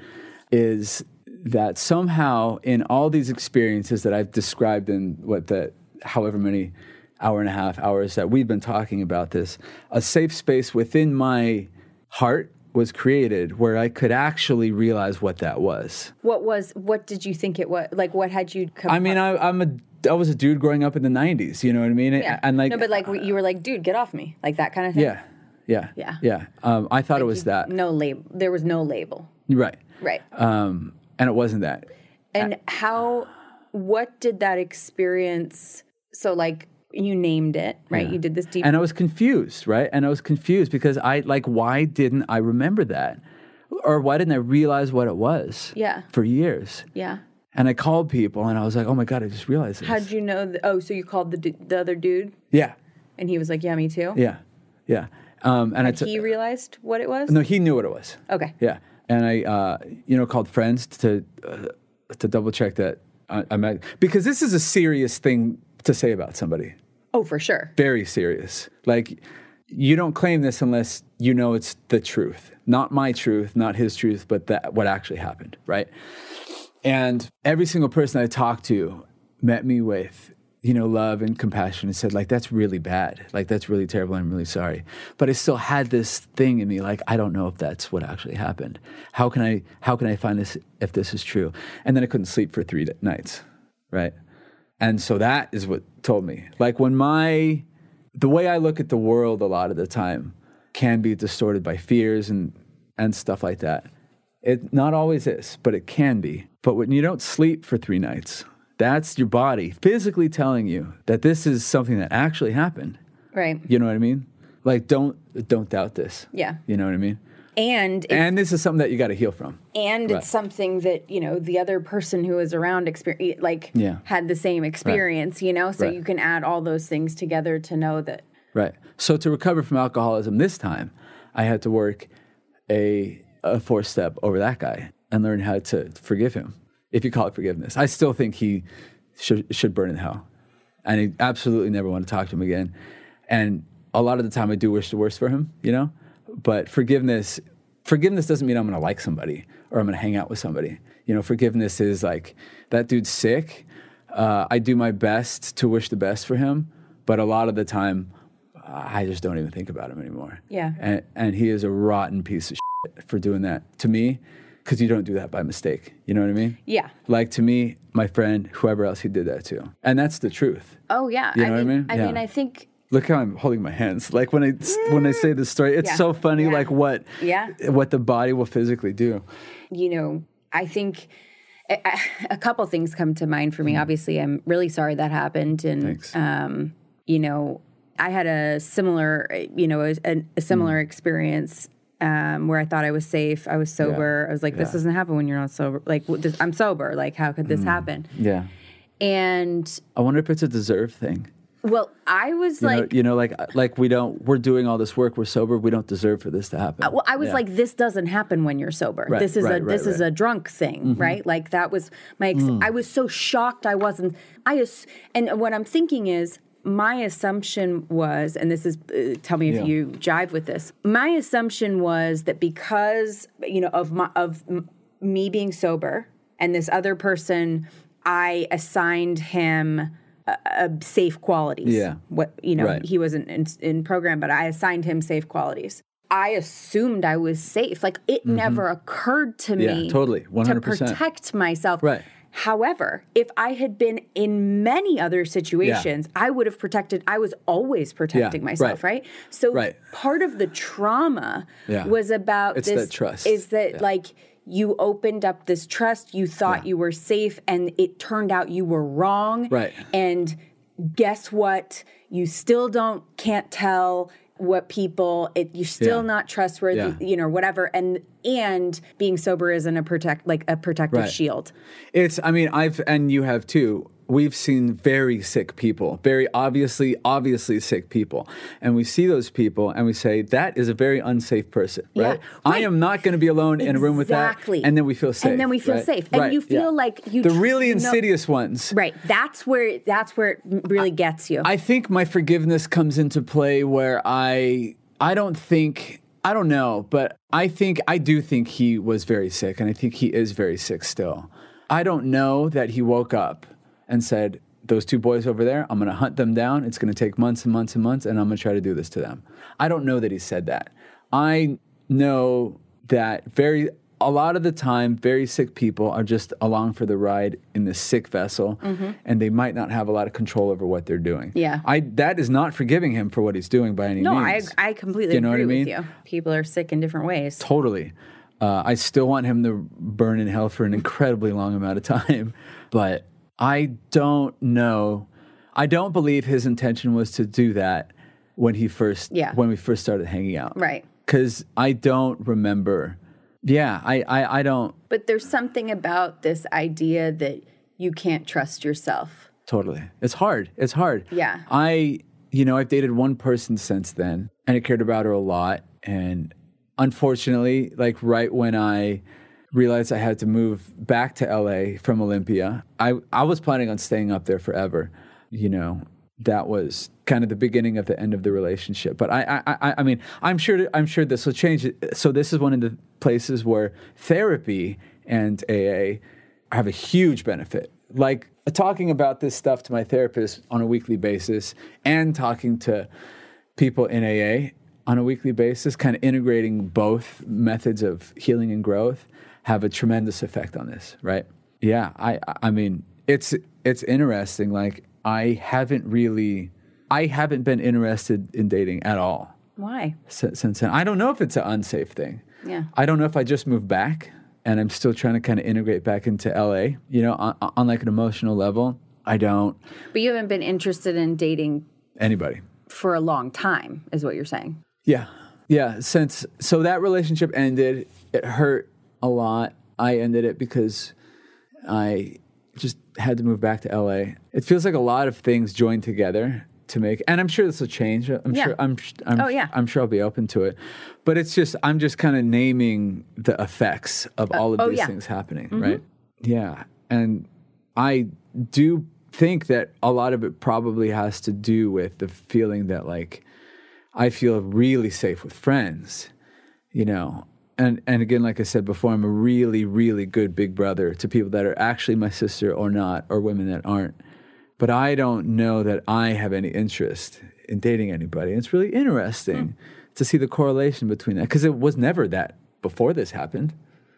is that somehow in all these experiences that I've described in what the however many hour and a half hours that we've been talking about this, a safe space within my heart was created where I could actually realize what that was. What was? What did you think it was? Like, what had you? Come I mean, I, I'm a I was a dude growing up in the '90s. You know what I mean? yeah. And like, no, but like you were like, dude, get off me, like that kind of thing. yeah, yeah, Yeah. yeah. Um, I thought it was that. No label. There was no label. Right. Right. Um, and it wasn't that. And how? What did that experience? So like you named it, right? Yeah. You did this deep. And I was confused, right? And I was confused because I like, why didn't I remember that, or why didn't I realize what it was? Yeah. For years. yeah. And I called people, and I was like, oh my god, I just realized this. How would you know? th- oh, so you called the the other dude, yeah. and he was like, "Yeah, me too." Yeah. Yeah. Um, and I took. He realized what it was. No, he knew what it was. Okay. Yeah, and I, uh, you know, called friends to uh, to double check that I, I'm at, because this is a serious thing to say about somebody. Oh, for sure. Very serious. Like you don't claim this unless you know it's the truth, not my truth, not his truth, but that what actually happened, right? And every single person I talked to met me with, you know, love and compassion and said, like, that's really bad. Like, that's really terrible. I'm really sorry. But I still had this thing in me, like, I don't know if that's what actually happened. How can I, how can I find this if this is true? And then I couldn't sleep for three nights, right? And so that is what told me. Like, when my, the way I look at the world a lot of the time can be distorted by fears and, and stuff like that. It not always is, but it can be. But when you don't sleep for three nights, that's your body physically telling you that this is something that actually happened. Right. You know what I mean? Like don't don't doubt this. Yeah. You know what I mean? And it's, And this is something that you got to heal from. and Right. it's something that you know the other person who was around experience like Yeah. had the same experience. You know, so Right. you can add all those things together to know that. Right. So to recover from alcoholism this time, I had to work a a four step over that guy and learn how to forgive him. If you call it forgiveness. I still think he should should burn in hell. And I absolutely never want to talk to him again. And a lot of the time I do wish the worst for him, you know? But forgiveness forgiveness doesn't mean I'm gonna like somebody or I'm gonna hang out with somebody. You know, forgiveness is like that dude's sick. Uh, I do my best to wish the best for him, but a lot of the time I just don't even think about him anymore. Yeah. And, and he is a rotten piece of shit for doing that to me because you don't do that by mistake. You know what I mean? Yeah. Like to me, my friend, whoever else he did that to. And that's the truth. Oh yeah. You know I what I mean, mean? I Yeah. mean, I think Look how I'm holding my hands. Like when I when I say this story, it's Yeah. so funny. Yeah. Like what Yeah. what the body will physically do. you know, I think a, a couple things come to mind for me. Obviously, I'm really sorry that happened, and. Thanks. um, you know, I had a similar, you know, a, a similar Hmm. experience um, where I thought I was safe. I was sober. I was like, this Yeah. doesn't happen when you're not sober. Like, this, I'm sober. Like, how could this happen? Yeah. And I wonder if it's a deserved thing. well, I was You like, know, you know, like like we don't we're doing all this work, we're sober, we don't deserve for this to happen. Uh, Well, I was Yeah. like, this doesn't happen when you're sober. Right, this is right, a right, this is. Mm-hmm. a drunk thing, right? Like that was my. Ex- Mm. I was so shocked. I wasn't. I ass- and what I'm thinking is. My assumption was, and this is, uh, tell me if Yeah. you jive with this. My assumption was that because you know of my of m- me being sober and this other person, I assigned him uh, safe qualities. Yeah. What you know, Right. he wasn't in, in program, but I assigned him safe qualities. I assumed I was safe. Like it never occurred to Mm-hmm. Yeah, me totally. to 100%. to protect myself. Right. However, if I had been in many other situations, I would have protected. I was always protecting myself, right. right? So Right. part of the trauma Yeah. was about It's this. that trust. Is that Yeah. like you opened up this trust? You thought Yeah. you were safe, and it turned out you were wrong. Right. And guess what? You still don't can't tell what people it, you're still Yeah. not trustworthy Yeah. you know whatever and and being sober isn't a protect like a protective Right. shield It's, I mean, I've, and you have too. We've seen very sick people, very obviously, obviously sick people. And we see those people and we say, that is a very unsafe person, Yeah, right? I am not going to be alone in a room with that. Exactly. And then we feel safe. And then we feel right? safe. And Right, you feel yeah. like you The really you know- insidious ones. Right. That's where that's where it really gets you. I think my forgiveness comes into play where I I don't think I don't know, but I think I do think he was very sick and I think he is very sick still. I don't know that he woke up and said those two boys over there, I'm going to hunt them down. It's going to take months and months and months and I'm going to try to do this to them. I don't know that he said that. I know that very a lot of the time very sick people are just along for the ride in this sick vessel and they might not have a lot of control over what they're doing Mm-hmm. Yeah. i that is not forgiving him for what he's doing by any means. no, I I completely you know what agree I with you. People are sick in different ways. totally uh, i still want him to burn in hell for an incredibly long amount of time [LAUGHS] but i don't know i don't believe his intention was to do that when he first Yeah. when we first started hanging out Right. because i don't remember yeah I, I i don't But there's something about this idea that you can't trust yourself. Totally. It's hard. It's hard. Yeah. I, you know, I've dated one person since then and I cared about her a lot. And unfortunately, like right when I realized I had to move back to LA from Olympia, I, I was planning on staying up there forever. You know, that was kind of the beginning of the end of the relationship. But I, I, I, I mean, I'm sure, I'm sure this will change. So this is one of the places where therapy and AA have a huge benefit. Like talking about this stuff to my therapist on a weekly basis and talking to people in AA on a weekly basis, kind of integrating both methods of healing and growth have a tremendous effect on this, right? Yeah, I I mean, it's it's interesting like I haven't really I haven't been interested in dating at all Why? since, since then. I don't know if it's an unsafe thing. Yeah. I don't know if I just moved back and I'm still trying to kind of integrate back into LA, you know, on, on like an emotional level. I don't But you haven't been interested in dating anybody. for a long time, is what you're saying. Yeah. Yeah. Since so that relationship ended, it hurt a lot. I ended it because I just had to move back to LA. It feels like a lot of things joined together to make and I'm sure this will change. I'm Yeah. sure I'm I'm Oh, yeah. I'm sure I'll be open to it. But it's just I'm just kind of naming the effects of uh, all of oh, these yeah. things happening, mm-hmm. right? Yeah. And I do think that a lot of it probably has to do with the feeling that like I feel really safe with friends, you know. And and again, like I said before, I'm a really, really good big brother to people that are actually my sister or not, or women that aren't. But I don't know that I have any interest in dating anybody. It's really interesting to see the correlation between that because it was never that before this happened.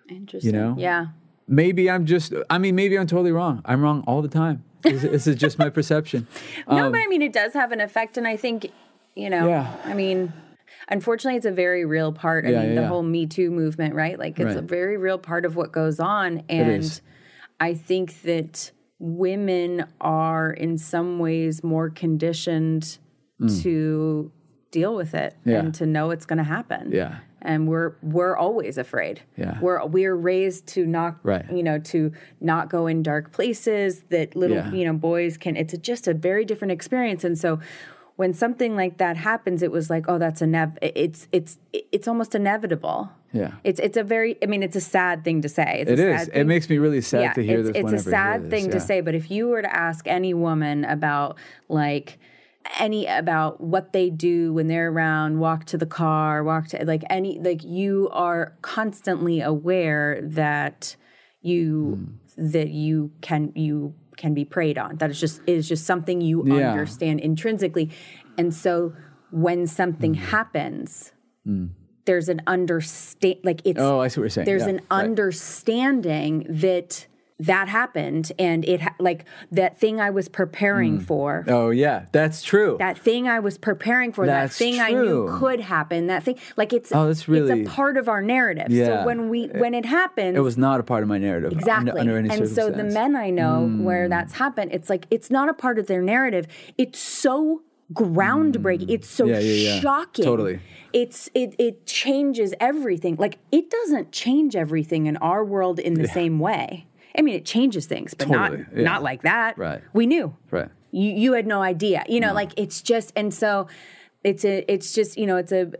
Interesting. You know? Yeah. Maybe I'm just, I mean, maybe I'm totally wrong. I'm wrong all the time. This, this is just my [LAUGHS] perception. No, but I mean, it does have an effect, and I think, you know, Um, Yeah. I mean, unfortunately, it's a very real part. I Yeah, mean, yeah, the whole Me Too movement, right? Like, it's a very real part of what goes on, and. I think that women are, in some ways, more conditioned to deal with it Mm. Yeah. and to know it's going to happen. Yeah. and we're we're always afraid. Yeah. we're we're raised to not, Right. you know, to not go in dark places. That little, Yeah. you know, boys can. It's a, just a very different experience, and so when something like that happens, it was like, oh, that's inev. It's it's it's almost inevitable. Yeah. It's it's a very. I mean, it's a sad thing to say. It's It a is. sad It makes me really sad yeah, to hear it's, this. it's a whenever I hear sad thing to say, but if you were to ask any woman about like any about what they do when they're around, walk to the car, walk to like any like you are constantly aware that you Hmm. that you can you can be preyed on. That is just is just something you Yeah. understand intrinsically. And so when something Mm. happens, there's an understand like it's Oh, I see what you're saying. there's Yeah, an right. understanding that that happened and it ha- like that thing I was preparing for Oh yeah, that's true. that thing I was preparing for, That's that thing I knew could happen, that thing like it's Oh, that's really- it's a part of our narrative. Yeah. So when we when it happens, it was not a part of my narrative. exactly. Under, any and so the men I know where Mm. that's happened, it's like it's not a part of their narrative. It's so groundbreaking. It's so Mm. Yeah, yeah, yeah. shocking. Totally. It's it it changes everything. Like it doesn't change everything in our world in the same way. I mean, it changes things, but Totally, not yeah. not like that. Right. We knew Right. you you had no idea you know like it's just and so it's a it's just you know it's a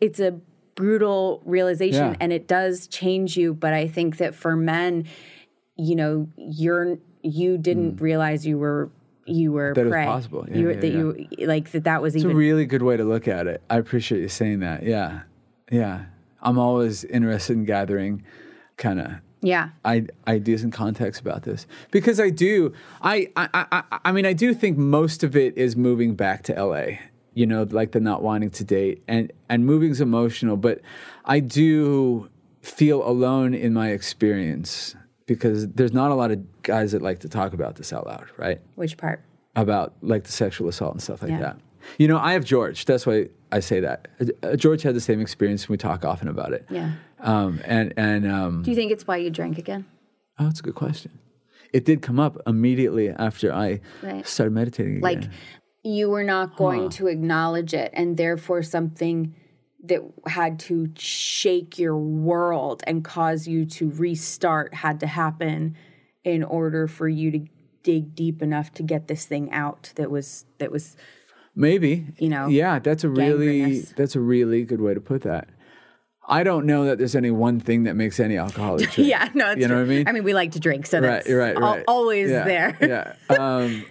it's a brutal realization Yeah. and it does change you but i think that for men you know you're you didn't realize you were you were Mm. That it was possible. Yeah, you were, yeah, that yeah. you like that that was It's a really good way to look at it. I appreciate you saying that. Yeah. Yeah. I'm always interested in gathering kind of yeah I, ideas and context about this because I do. I, I, I, I mean, I do think most of it is moving back to LA. You know, like the not wanting to date and and moving's emotional, but I do feel alone in my experience because there's not a lot of guys that like to talk about this out loud, right? which part about like the sexual assault and stuff like Yeah. that. You know, I have George. That's why I say that. Uh, George had the same experience, and we talk often about it. yeah Um, and and um, do you think it's why you drank again oh, that's a good question. It did come up immediately after I Right. started meditating again. like you were not going to acknowledge it and therefore something that had to shake your world and cause you to restart had to happen in order for you to dig deep enough to get this thing out that was that was Maybe. You know, Yeah, that's a really that's a really good way to put that. I don't know that there's any one thing that makes any alcoholic [LAUGHS] drink. yeah no it's You know true. what I mean? i mean we like to drink so right, that's right, al- right. always Yeah, there yeah. Um,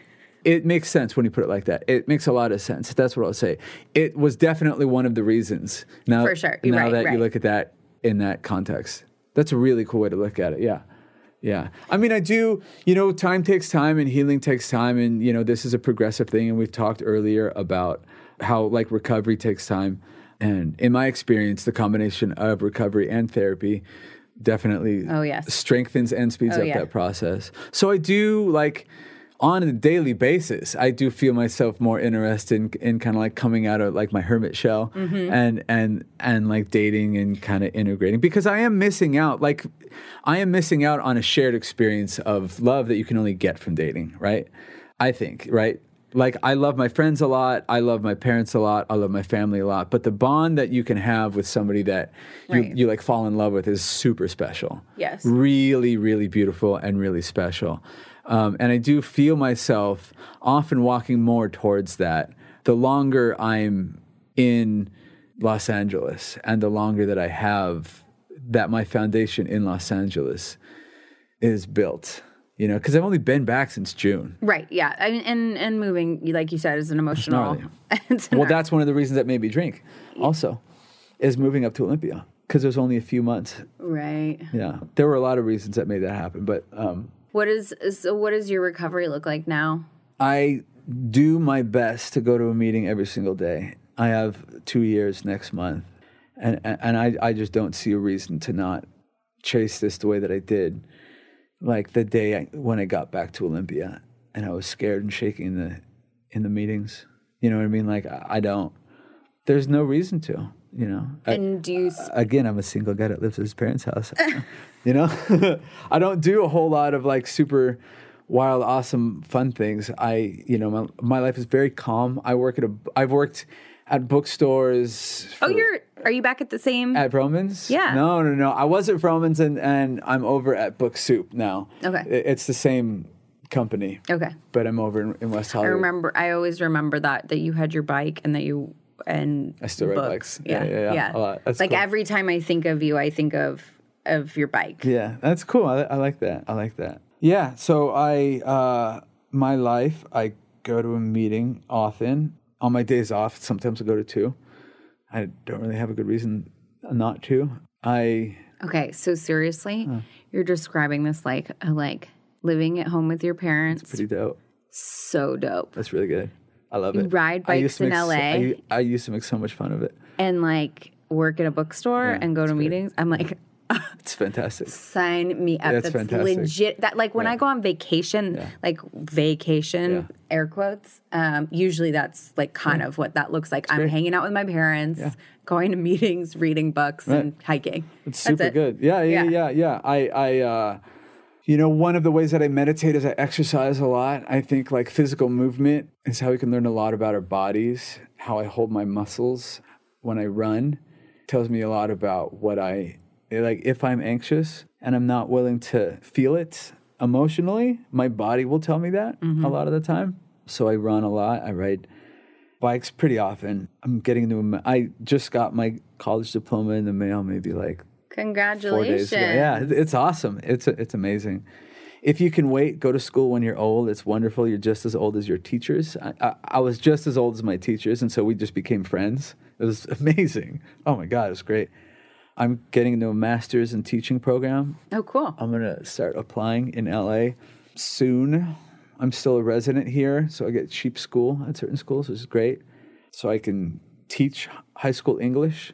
it makes sense when you put it like that. It makes a lot of sense. That's what I'll say. It was definitely one of the reasons. Now, For sure. You're now right, that right. you look at that in that context, that's a really cool way to look at it. Yeah. Yeah. I mean, I do, you know, time takes time and healing takes time. And, you know, this is a progressive thing. And we've talked earlier about how, like, recovery takes time. And in my experience, the combination of recovery and therapy definitely Oh, yes. strengthens and speeds Oh, up yeah. that process. So I do like on a daily basis, I do feel myself more interested in, in kind of like coming out of like my hermit shell Mm-hmm. and and and like dating and kind of integrating because I am missing out. Like I am missing out on a shared experience of love that you can only get from dating, right? I think, right? Like I love my friends a lot, I love my parents a lot, I love my family a lot, but the bond that you can have with somebody that you, Right. you like fall in love with is super special Yes. really, really beautiful and really special. Um, and I do feel myself often walking more towards that. The longer I'm in Los Angeles and the longer that I have that my foundation in Los Angeles is built, you know, because I've only been back since June. right yeah I mean, and and moving like you said is an emotional [LAUGHS] Well, that's one of the reasons that made me drink also, is moving up to Olympia because it was only a few months. right Yeah. There were a lot of reasons that made that happen, but um, what is so what does your recovery look like now I do my best to go to a meeting every single day. I have two years next month, and and I I just don't see a reason to not chase this the way that I did, like the day I, when I got back to Olympia, and I was scared and shaking in the in the meetings. You know what I mean? Like I, I don't. There's no reason to. You know. I- and do you again, I'm a single guy that lives at his parents' house. [LAUGHS] you know, [LAUGHS] I don't do a whole lot of like super wild, awesome, fun things. I, you know, my, my life is very calm. I work at a, I've worked at bookstores. oh you're are you back at the same at Vroman's? Yeah. No, no, no. I was at Vroman's and, and I'm over at Book Soup now. Okay. I- It's the same company, okay but I'm over in, in West Hollywood. I remember. I always remember that that you had your bike and that you and I still ride books. bikes. Yeah, yeah, yeah. A lot. That's like cool. every time I think of you, I think of of your bike. Yeah, that's cool. I, I like that. I like that. Yeah. So I, uh, my life, I go to a meeting often. On my days off, sometimes I go to two. I don't really have a good reason not to. I Okay, so seriously, you're describing this like a like living at home with your parents. Pretty dope. so dope. That's really good. I love it. Ride bikes in make so- LA. I, used to make so much fun of it. And like work at a bookstore Yeah, and go to great. meetings. I'm like, [LAUGHS] It's fantastic. sign me up. That's That's, fantastic. legit. That like when I go on vacation, like vacation, Yeah. air quotes. Um, usually that's like kind of what that looks like. I'm great. hanging out with my parents, going to meetings, reading books, and hiking. It's That's super it. good. Yeah, yeah, Yeah. yeah, yeah. I, I, uh, you know, one of the ways that I meditate is I exercise a lot. I think like physical movement is how we can learn a lot about our bodies. How I hold my muscles when I run tells me a lot about what I like. If I'm anxious and I'm not willing to feel it emotionally, my body will tell me that a mm-hmm. lot of the time. So I run a lot. I ride bikes pretty often. I'm getting into. A, I just got my college diploma in the mail, maybe like Congratulations. Yeah, it's awesome. It's it's amazing. If you can wait, go to school when you're old. It's wonderful. You're just as old as your teachers. I, I, I was just as old as my teachers, and so we just became friends. It was [LAUGHS] amazing. Oh my god, it was great. I'm getting into a master's in teaching program. Oh, cool. I'm gonna start applying in LA soon. I'm still a resident here, so I get cheap school at certain schools, which is great. So I can teach high school English,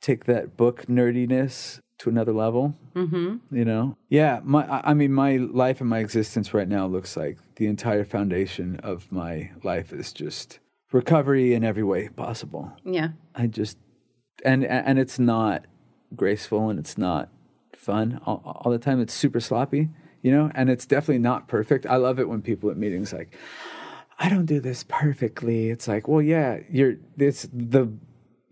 take that book nerdiness to another level. Mm-hmm. You know, yeah. My, I mean, my life and my existence right now looks like the entire foundation of my life is just recovery in every way possible. Yeah. I just and and it's not graceful and it's not fun all, all the time. It's super sloppy, you know, and it's definitely not perfect. I love it when people at meetings like, I don't do this perfectly. It's like, well, yeah, you're this the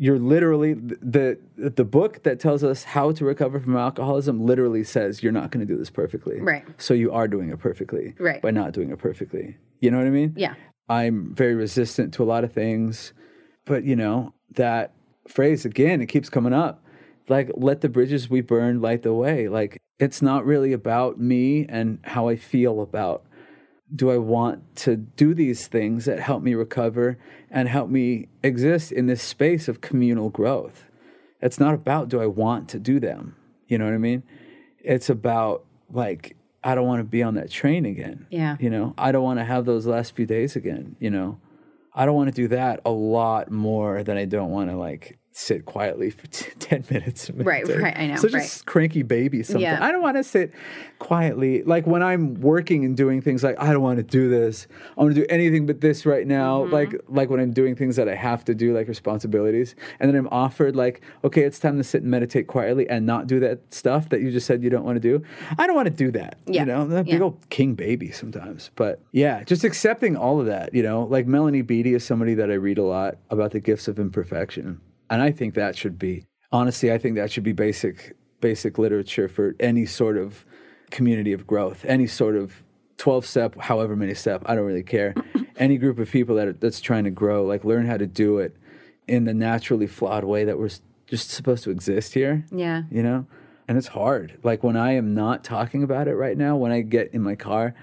you're literally the the book that tells us how to recover from alcoholism literally says you're not going to do this perfectly. Right. So you are doing it perfectly. Right. By not doing it perfectly. You know what I mean? Yeah. I'm very resistant to a lot of things. But, you know, that phrase again, it keeps coming up. Like, let the bridges we burn light the way. Like, it's not really about me and how I feel about do I want to do these things that help me recover and help me exist in this space of communal growth? It's not about do I want to do them. You know what I mean? It's about like, I don't want to be on that train again. Yeah. You know, I don't want to have those last few days again. You know, I don't want to do that a lot more than I don't want to like sit quietly for t- [LAUGHS] 10 minutes. Right, right, I know, Such a right. s- cranky baby sometimes. Yeah. I don't want to sit quietly. Like when I'm working and doing things like, I don't want to do this. I want to do anything but this right now. Mm-hmm. Like, like when I'm doing things that I have to do, like responsibilities. And then I'm offered like, okay, it's time to sit and meditate quietly and not do that stuff that you just said you don't want to do. I don't want to do that. Yeah. You know, that big Yeah. old king baby sometimes. But yeah, just accepting all of that, you know, like Melody Beattie is somebody that I read a lot about the gifts of imperfection. And I think that should be, honestly, I think that should be basic, basic literature for any sort of community of growth, any sort of 12 step, however many step, I don't really care. [CLEARS THROAT] any group of people that are, that's trying to grow, like learn how to do it in the naturally flawed way that we're just supposed to exist here Yeah. you know and it's hard like when i am not talking about it right now when i get in my car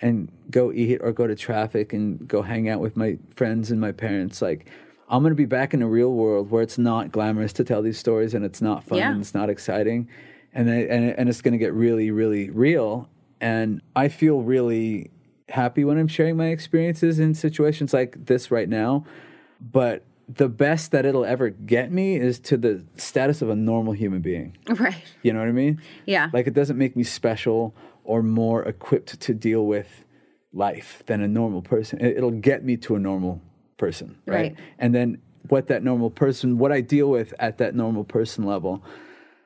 and go eat or go to traffic and go hang out with my friends and my parents like i'm going to be back in the real world where it's not glamorous to tell these stories and it's not fun Yeah. and it's not exciting and I, and, and it's going to get really really real and i feel really happy when i'm sharing my experiences in situations like this right now but the best that it'll ever get me is to the status of a normal human being. [LAUGHS] Right. You know what I mean? Yeah. Like it doesn't make me special or more equipped to deal with life than a normal person. It- It'll get me to a normal person, right? Right. And then what that normal person, what I deal with at that normal person level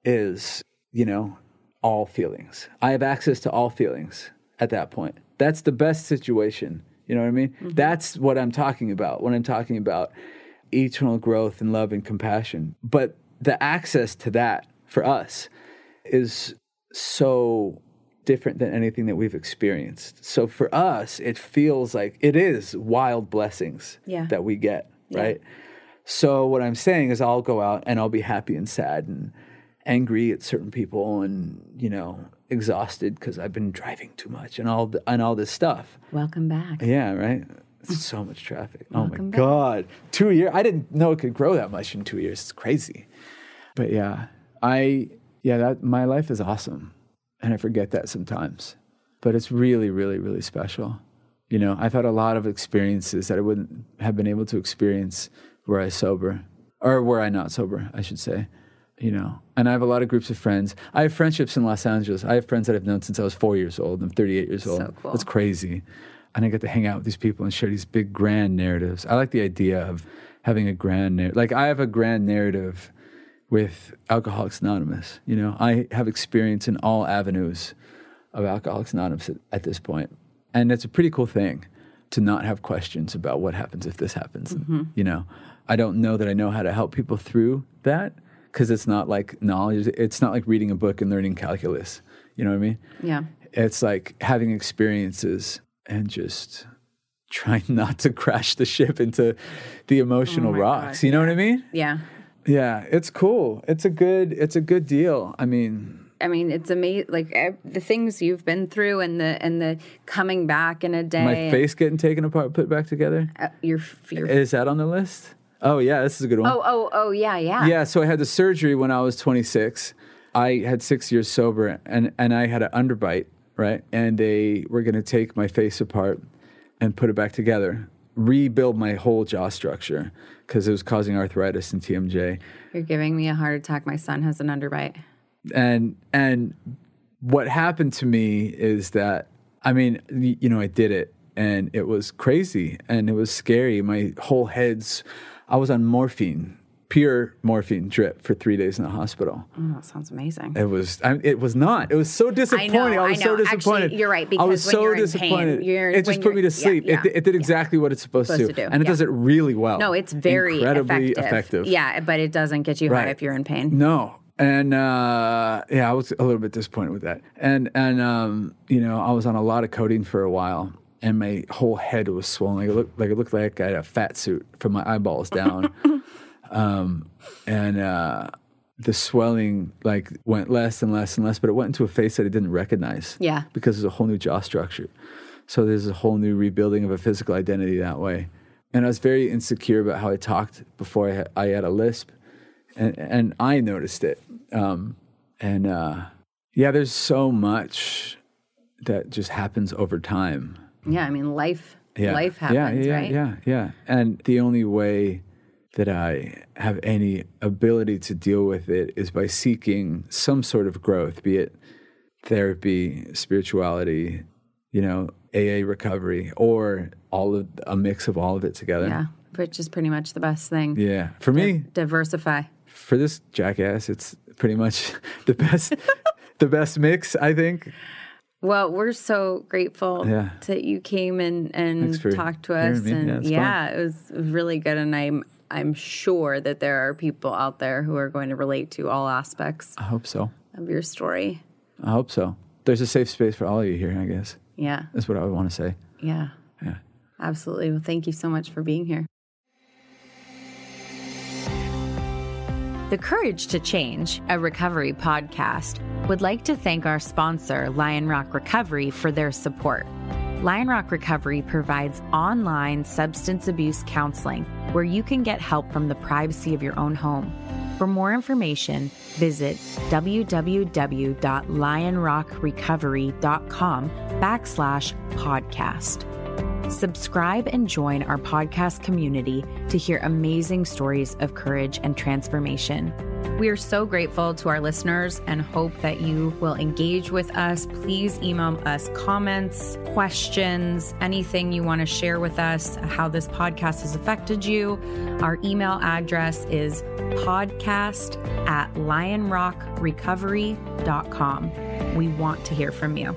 is, you know, all feelings. I have access to all feelings at that point. That's the best situation. You know what I mean? Mm-hmm. That's what I'm talking about when I'm talking about eternal growth and love and compassion. But the access to that for us is so different than anything that we've experienced. So for us, it feels like it is wild blessings Yeah. that we get, right? So what I'm saying is I'll go out and I'll be happy and sad and angry at certain people and, you know, exhausted because I've been driving too much and all the, and all this stuff. Welcome back. Yeah, right. So much traffic. Oh my back. god, two years. I didn't know it could grow that much in two years. It's crazy. But yeah, I yeah that my life is awesome, and I forget that sometimes. but it's really, really, really special. You know, I've had a lot of experiences that I wouldn't have been able to experience were I sober, or were I not sober, I should say. You know, and I have a lot of groups of friends. I have friendships in Los Angeles. I have friends that I've known since I was four years old. I'm 38 years old. So cool. It's crazy. And I get to hang out with these people and share these big grand narratives. I like the idea of having a grand narrative. Like I have a grand narrative with Alcoholics Anonymous. You know, I have experience in all avenues of Alcoholics Anonymous at, at this point. And it's a pretty cool thing to not have questions about what happens if this happens. Mm-hmm. You know, I don't know that I know how to help people through that because it's not like knowledge. It's not like reading a book and learning calculus. You know what I mean? Yeah. It's like having experiences and just trying [LAUGHS] not to crash the ship into the emotional Oh rocks. God, You know what I mean? Yeah. Yeah, it's cool. It's a good. It's a good deal. I mean, I mean, it's amazing. Like the things you've been through, and the and the coming back in a day. my face getting taken apart, put back together. uh, your your. Is that on the list? Oh yeah, this is a good one. oh oh oh yeah yeah. Yeah, so I had the surgery when I was 26. I had six years sober, and, and I had an underbite, right? And they were going to take my face apart and put it back together, rebuild my whole jaw structure because it was causing arthritis and TMJ. You're giving me a heart attack. My son has an underbite. And and what happened to me is that I mean, you know, I did it, and it was crazy, and it was scary. My whole head's I was on morphine, pure morphine drip for three days in the hospital. Oh, that sounds amazing. It was. I, it was not. It was so disappointing. I, I was know. so Actually, disappointed. you're right, Because I was when so you're in pain, disappointed. you're- it just put me to sleep. yeah, it, it did exactly what it's supposed, Supposed to do, and it yeah. does it really well. No, it's very incredibly effective. Yeah, but it doesn't get you high if you're in pain. No. And uh, yeah, I was a little bit disappointed with that. And and um, you know, I was on a lot of codeine for a while, and my whole head was swollen. Like it looked like it looked like I had a fat suit from my eyeballs down. [LAUGHS] um, and uh, the swelling like went less and less and less, but it went into a face that I didn't recognize. Yeah. because there's a whole new jaw structure. So there's a whole new rebuilding of a physical identity that way. And I was very insecure about how I talked before I had, I had a lisp, and and I noticed it. Um, and uh, yeah, there's so much that just happens over time. Yeah, I mean, life Yeah. life Yeah, happens, yeah, right? Yeah, yeah. And the only way that I have any ability to deal with it is by seeking some sort of growth, be it therapy, spirituality, you know, AA recovery, or all of a mix of all of it together. Yeah, which is pretty much the best thing. Yeah. For me, Diversify. for this jackass, it's pretty much [LAUGHS] the best [LAUGHS] the best mix, I think. Well, we're so grateful Yeah. that you came and, and talked to us. And yeah, it was it was really good. And I'm I'm sure that there are people out there who are going to relate to all aspects I hope so. of your story. I hope so. There's a safe space for all of you here, I guess. Yeah, That's what I would want to say. yeah, Yeah. absolutely. Well, thank you so much for being here. The Courage to Change, a recovery podcast, would like to thank our sponsor, Lionrock Recovery, for their support. Lionrock Recovery provides online substance abuse counseling where you can get help from the privacy of your own home. For more information, visit www.lionrockrecovery.com backslash podcast. Subscribe and join our podcast community to hear amazing stories of courage and transformation. We are so grateful to our listeners and hope that you will engage with us. Please email us comments, questions, anything you want to share with us, how this podcast has affected you. Our email address is podcast at lionrockrecovery.com. We want to hear from you.